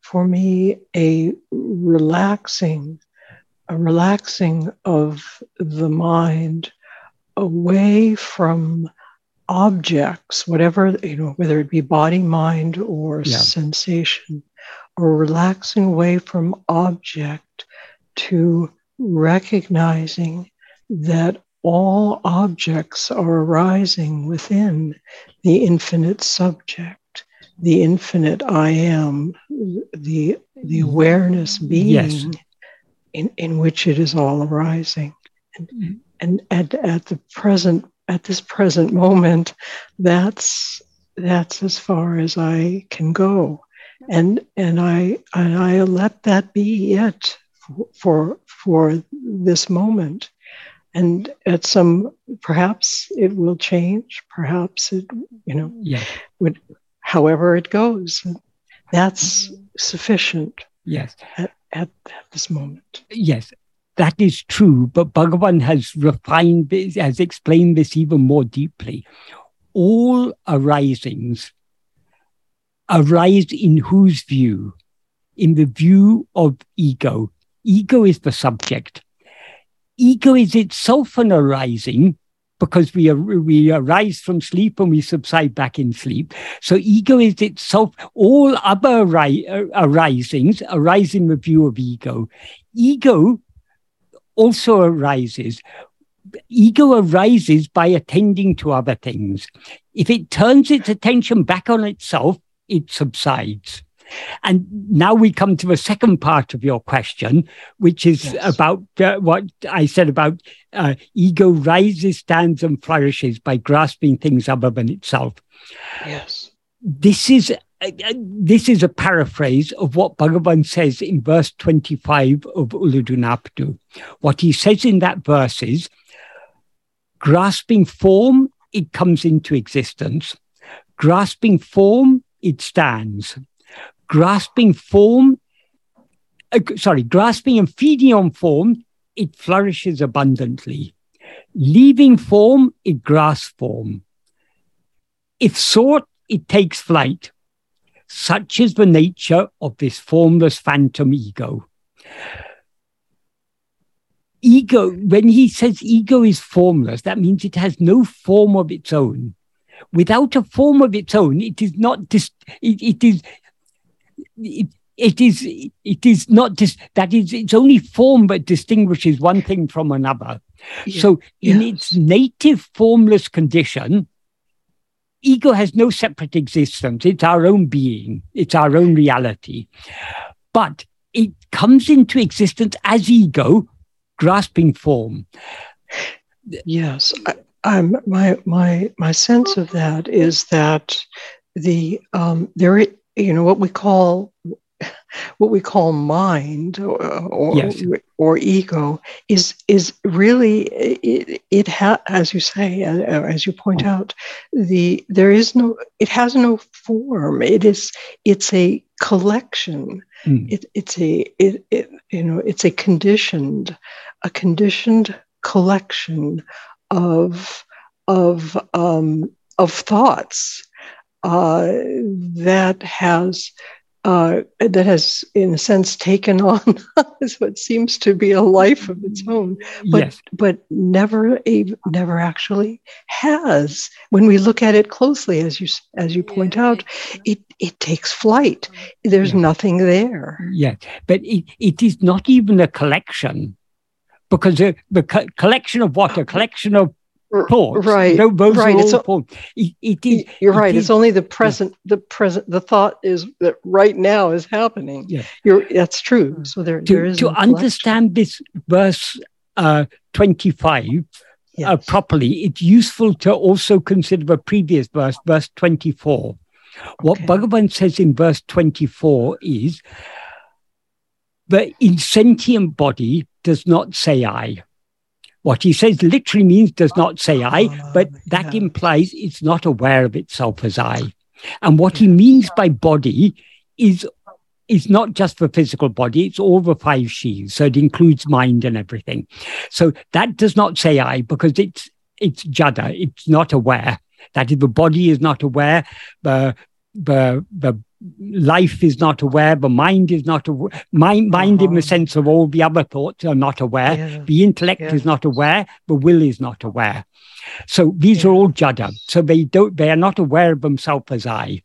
for me a relaxing, a relaxing of the mind away from objects, whatever, you know, whether it be body, mind, or yeah. sensation, or relaxing away from object to recognizing that all objects are arising within the infinite subject, the infinite I am, the, the mm-hmm. awareness being yes. in, in which it is all arising. And, mm-hmm. and at, at the present, at this present moment, that's that's as far as I can go. And and I and I let that be it for for for this moment and at some perhaps it will change perhaps it you know yeah. would however it goes that's sufficient yes at, at, at this moment yes that is true, but Bhagavan has refined this, has explained this even more deeply. All arisings arise in whose view? In the view of ego. Ego is the subject. Ego is itself an arising because we, we arise from sleep and we subside back in sleep. So ego is itself, all other arisings arise in the view of ego. Ego also arises. Ego arises by attending to other things. If it turns its attention back on itself, it subsides. And now we come to the second part of your question, which is yes. about uh, what I said about uh, ego rises, stands, and flourishes by grasping things other than itself. Yes. This is uh, this is a paraphrase of what Bhagavan says in verse 25 of Ulladu What he says in that verse is grasping form, it comes into existence. Grasping form, it stands grasping form, uh, sorry, grasping and feeding on form, it flourishes abundantly. Leaving form, it grasps form. If sought, it takes flight. Such is the nature of this formless phantom ego. Ego, when he says ego is formless, that means it has no form of its own. Without a form of its own, it is not dis- it, it is it, it is it is not just that is its only form that distinguishes one thing from another. Yeah. So in its native formless condition, ego has no separate existence. It's our own being. It's our own reality. But it comes into existence as ego, grasping form. Yes, I, I'm, my my my sense of that is that the um, there you know what we call what we call mind or or, yes. or ego is is really it, it ha- as you say as you point out the there is no it has no form it is it's a collection mm. it, it's a it, it you know it's a conditioned a conditioned collection of of um, of thoughts uh, that has uh, that has, in a sense, taken on what seems to be a life of its own, but yes. but never a, never actually has. When we look at it closely, as you as you point out, it it takes flight. There's yeah. nothing there. Yes, but it, it is not even a collection because the, the co- collection of what a collection of thoughts. Right. No, those right. It's all it, it is, You're right. It it's only the present. Yeah. The present. The thought is that right now is happening. Yeah. You're. That's true. So there. To, there is to understand this verse uh, twenty five. Uh, yes. Uh, properly, it's useful to also consider the previous verse, verse 24. What okay. Bhagavan says in verse 24 is the insentient body does not say I. What he says literally means does not say I, but that yeah. implies it's not aware of itself as I. And what he means by body is is not just the physical body, it's all the five sheaths. So it includes mind and everything. So that does not say I because it's it's jada, it's not aware. That if the body is not aware, the the the life is not aware, the mind is not aware, mind, mind uh-huh. in the uh-huh. sense of all the other thoughts are not aware, yeah. the intellect yeah. is not aware, the will is not aware. So these yeah. are all jada. So they don't, they are not aware of themselves as I.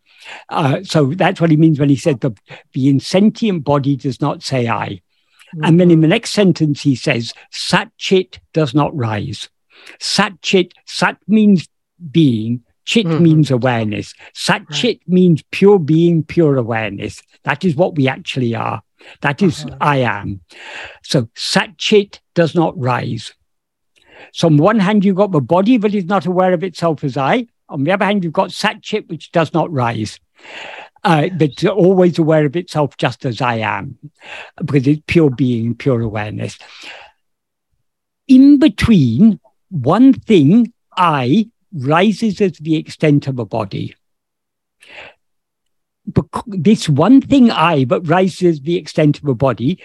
Uh, so that's what he means when he said the, the insentient body does not say I. Mm-hmm. And then in the mm-hmm. next sentence, he says, Satchit does not rise. Satchit, Sat means being, Chit mm-hmm. means awareness. Sat chit right. means pure being, pure awareness. That is what we actually are. That is uh-huh. I am. So Sat chit does not rise. So on one hand, you've got the body that is not aware of itself as I. On the other hand, you've got Sat chit, which does not rise. Uh, but always aware of itself just as I am, because it's pure being, pure awareness. In between, one thing, I, rises as the extent of a body. But this one thing I, but rises the extent of a body,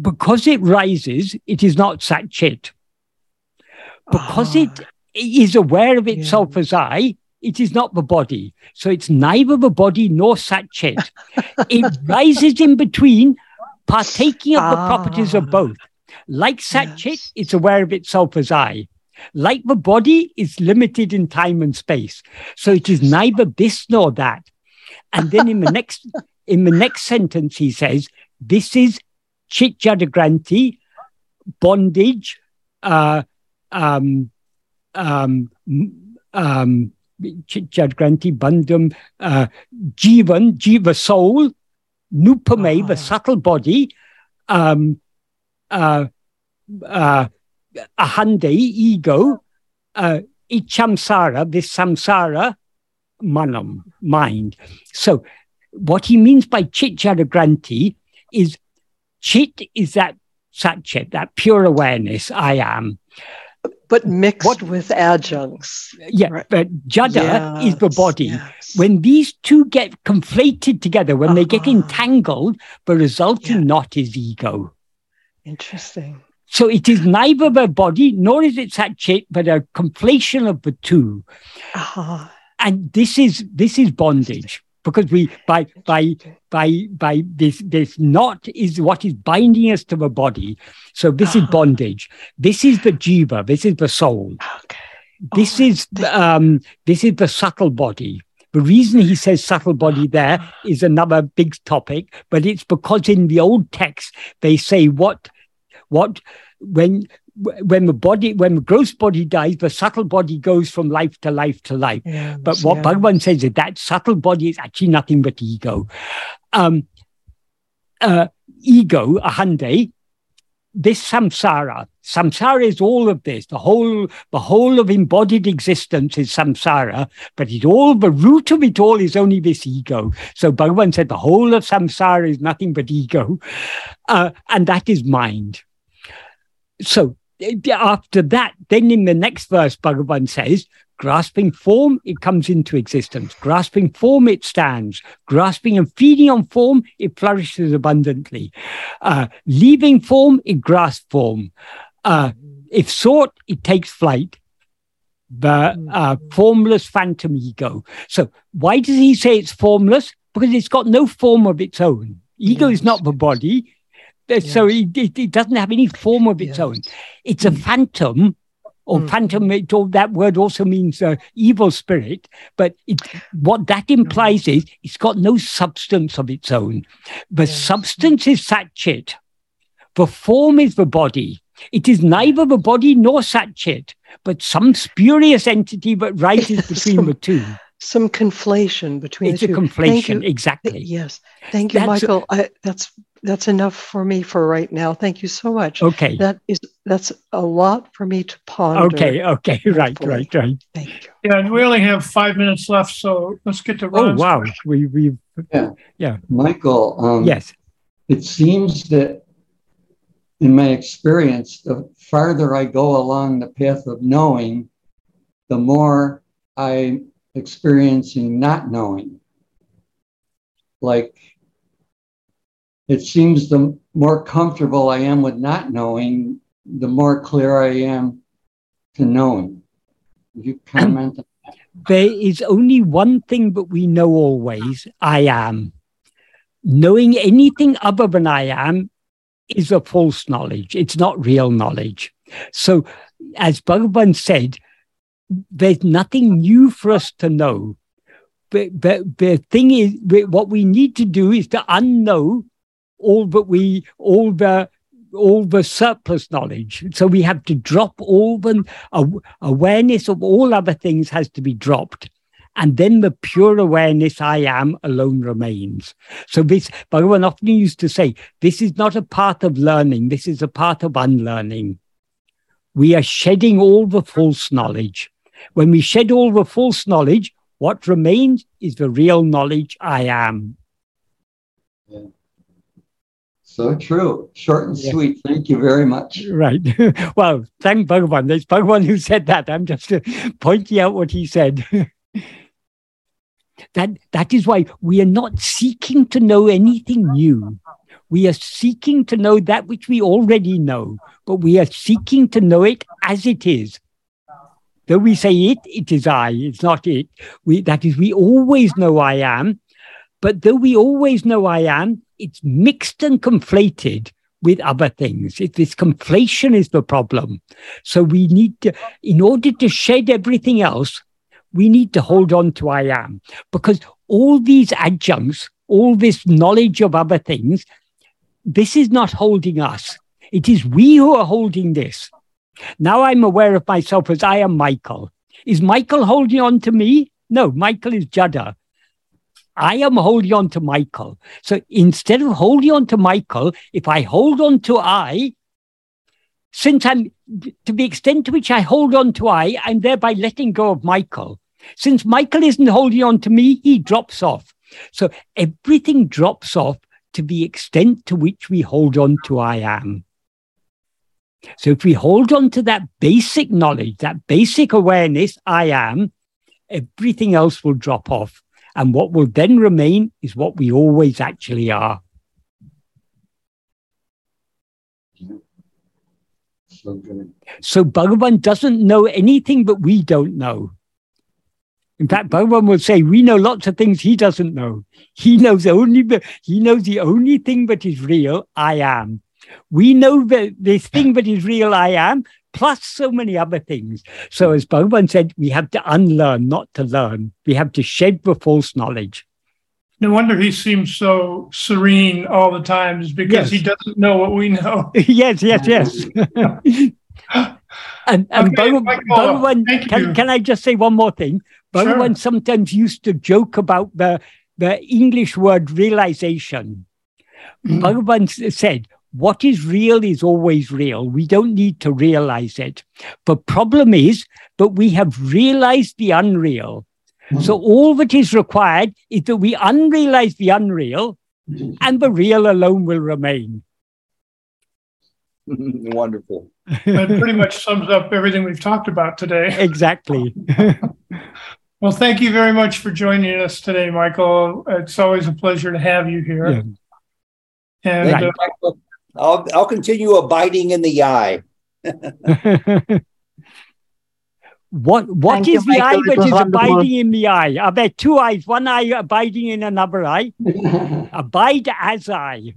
because it rises, it is not Sat Chit. Because it Ah, is aware of itself Yeah. as I, it is not the body. So it's neither the body nor Sat Chit. it rises in between, partaking of the properties of Ah. both. Like Sat Chit, Yes. it's aware of itself as I. Like the body, is limited in time and space. So it is neither this nor that. And then in the next in the next sentence, he says, "This is chit jadagranti, bondage, uh, um, um, um, bandham, uh, jivan, jiva soul, nupame, Ah. the subtle body, um, uh, uh, ahande, ego, uh, ichamsara, this samsara, manam, mind. So, what he means by chit jadagranti is chit is that satchit, that pure awareness, I am. but mixed What- with adjuncts. Yeah, Right. but jada is the body. yes. When these two get conflated together, when they get Ah. entangled, the resulting Yeah. knot is ego. Interesting. So it is neither the body nor is it satchit, but a conflation of the two. Ah, and this is this is bondage because we by by by by this this knot is what is binding us to the body. So this is Ah. bondage. This is the jiva. This is the soul. Okay. this Oh, is um this is the subtle body. The reason he says subtle body there is another big topic but it's because in the old text they say what what when when the body when the gross body dies the subtle body goes from life to life to life but what yeah. Bhagavan says is that subtle body is actually nothing but ego. Um, uh, ego, ahande, this samsara. Samsara is all of this. The whole, the whole of embodied existence is samsara, but it all, the root of it all is only this ego. So Bhagavan said the whole of samsara is nothing but ego. Uh, and that is mind. So eh, after that, then in the next verse, Bhagavan says, grasping form, it comes into existence. Grasping form, it stands. Grasping and feeding on form, it flourishes abundantly. Uh, leaving form, it grasps form. Uh, if sought, it takes flight. The uh, formless phantom ego. So, why does he say it's formless? Because it's got no form of its own. Ego is not the body. Uh, So, Yes. it, it, it doesn't have any form of its Yes. own. It's a phantom, or Mm. phantom. It, all, that word also means uh, evil spirit. But it, what that implies is it's got no substance of its own. The Yes. substance is Satchit. The form is the body. It is neither the body nor Satchit, but some spurious entity that rises between the two. Some conflation between It's the a two. Thank conflation, exactly. Yes. Thank you, That's- Michael. I, that's that's enough for me for right now. Thank you so much. Okay. That is that's a lot for me to ponder. Okay. Okay. Right. Hopefully. Right. Right. Thank you. Yeah, and we only have five minutes left, so let's get to Oh wow. question. We we yeah yeah Michael, um, yes. it seems that in my experience, the farther I go along the path of knowing, the more I'm experiencing not knowing. Like, it seems the more comfortable I am with not knowing, the more clear I am to knowing. Would you comment? There is only one thing that we know always I am. Knowing anything other than I am is a false knowledge. It's not real knowledge. So, as Bhagavan said, there's nothing new for us to know. But, but the thing is, what we need to do is to unknow all that we, all the, all the surplus knowledge. So we have to drop all the aw- awareness of all other things has to be dropped. And then the pure awareness I am alone remains. So this, Bhagavan often used to say, this is not a path of learning. This is a path of unlearning. We are shedding all the false knowledge. When we shed all the false knowledge, what remains is the real knowledge I am. So true. Short and Yeah. sweet. Thank you very much. Right. well, thank Bhagavan. It's Bhagavan who said that. I'm just uh, pointing out what he said. that that is why we are not seeking to know anything new. We are seeking to know that which we already know, but we are seeking to know it as it is. Though we say it, it is I, it's not it. We, that is, we always know I am, but though we always know I am, it's mixed and conflated with other things. If this conflation is the problem. So we need to, in order to shed everything else, we need to hold on to I am because all these adjuncts, all this knowledge of other things, this is not holding us. It is we who are holding this. Now I'm aware of myself as I am Michael. Is Michael holding on to me? No, Michael is Jada. I am holding on to Michael. So instead of holding on to Michael, if I hold on to I, since I'm to the extent to which I hold on to I, I'm thereby letting go of Michael. Since Michael isn't holding on to me, he drops off. So everything drops off to the extent to which we hold on to I am. So if we hold on to that basic knowledge, that basic awareness, I am, everything else will drop off. And what will then remain is what we always actually are. So, Bhagavan doesn't know anything but we don't know. In fact, Bhagavan will say, we know lots of things he doesn't know. He knows only he knows the only thing that is real, I am. We know that this thing that is real, I am, plus so many other things. So, as Bhagavan said, we have to unlearn, not to learn. We have to shed the false knowledge. No wonder he seems so serene all the time, is because yes. he doesn't know what we know. yes, yes, yes. and and okay, Bhagavan, Bhagavan can, can I just say one more thing? Bhagavan sure. sometimes used to joke about the, the English word realization. Mm. Bhagavan said, what is real is always real. We don't need to realize it. The problem is that we have realized the unreal. Mm-hmm. So all that is required is that we unrealize the unreal and the real alone will remain. Wonderful. that pretty much sums up everything we've talked about today. Exactly. well, thank you very much for joining us today, Michael. It's always a pleasure to have you here. Yeah. And uh, I'll I'll continue abiding in the eye. what what Thank is you, the eye that is wonderful. abiding in the eye? Are there two eyes? One eye abiding in another eye? Abide as I.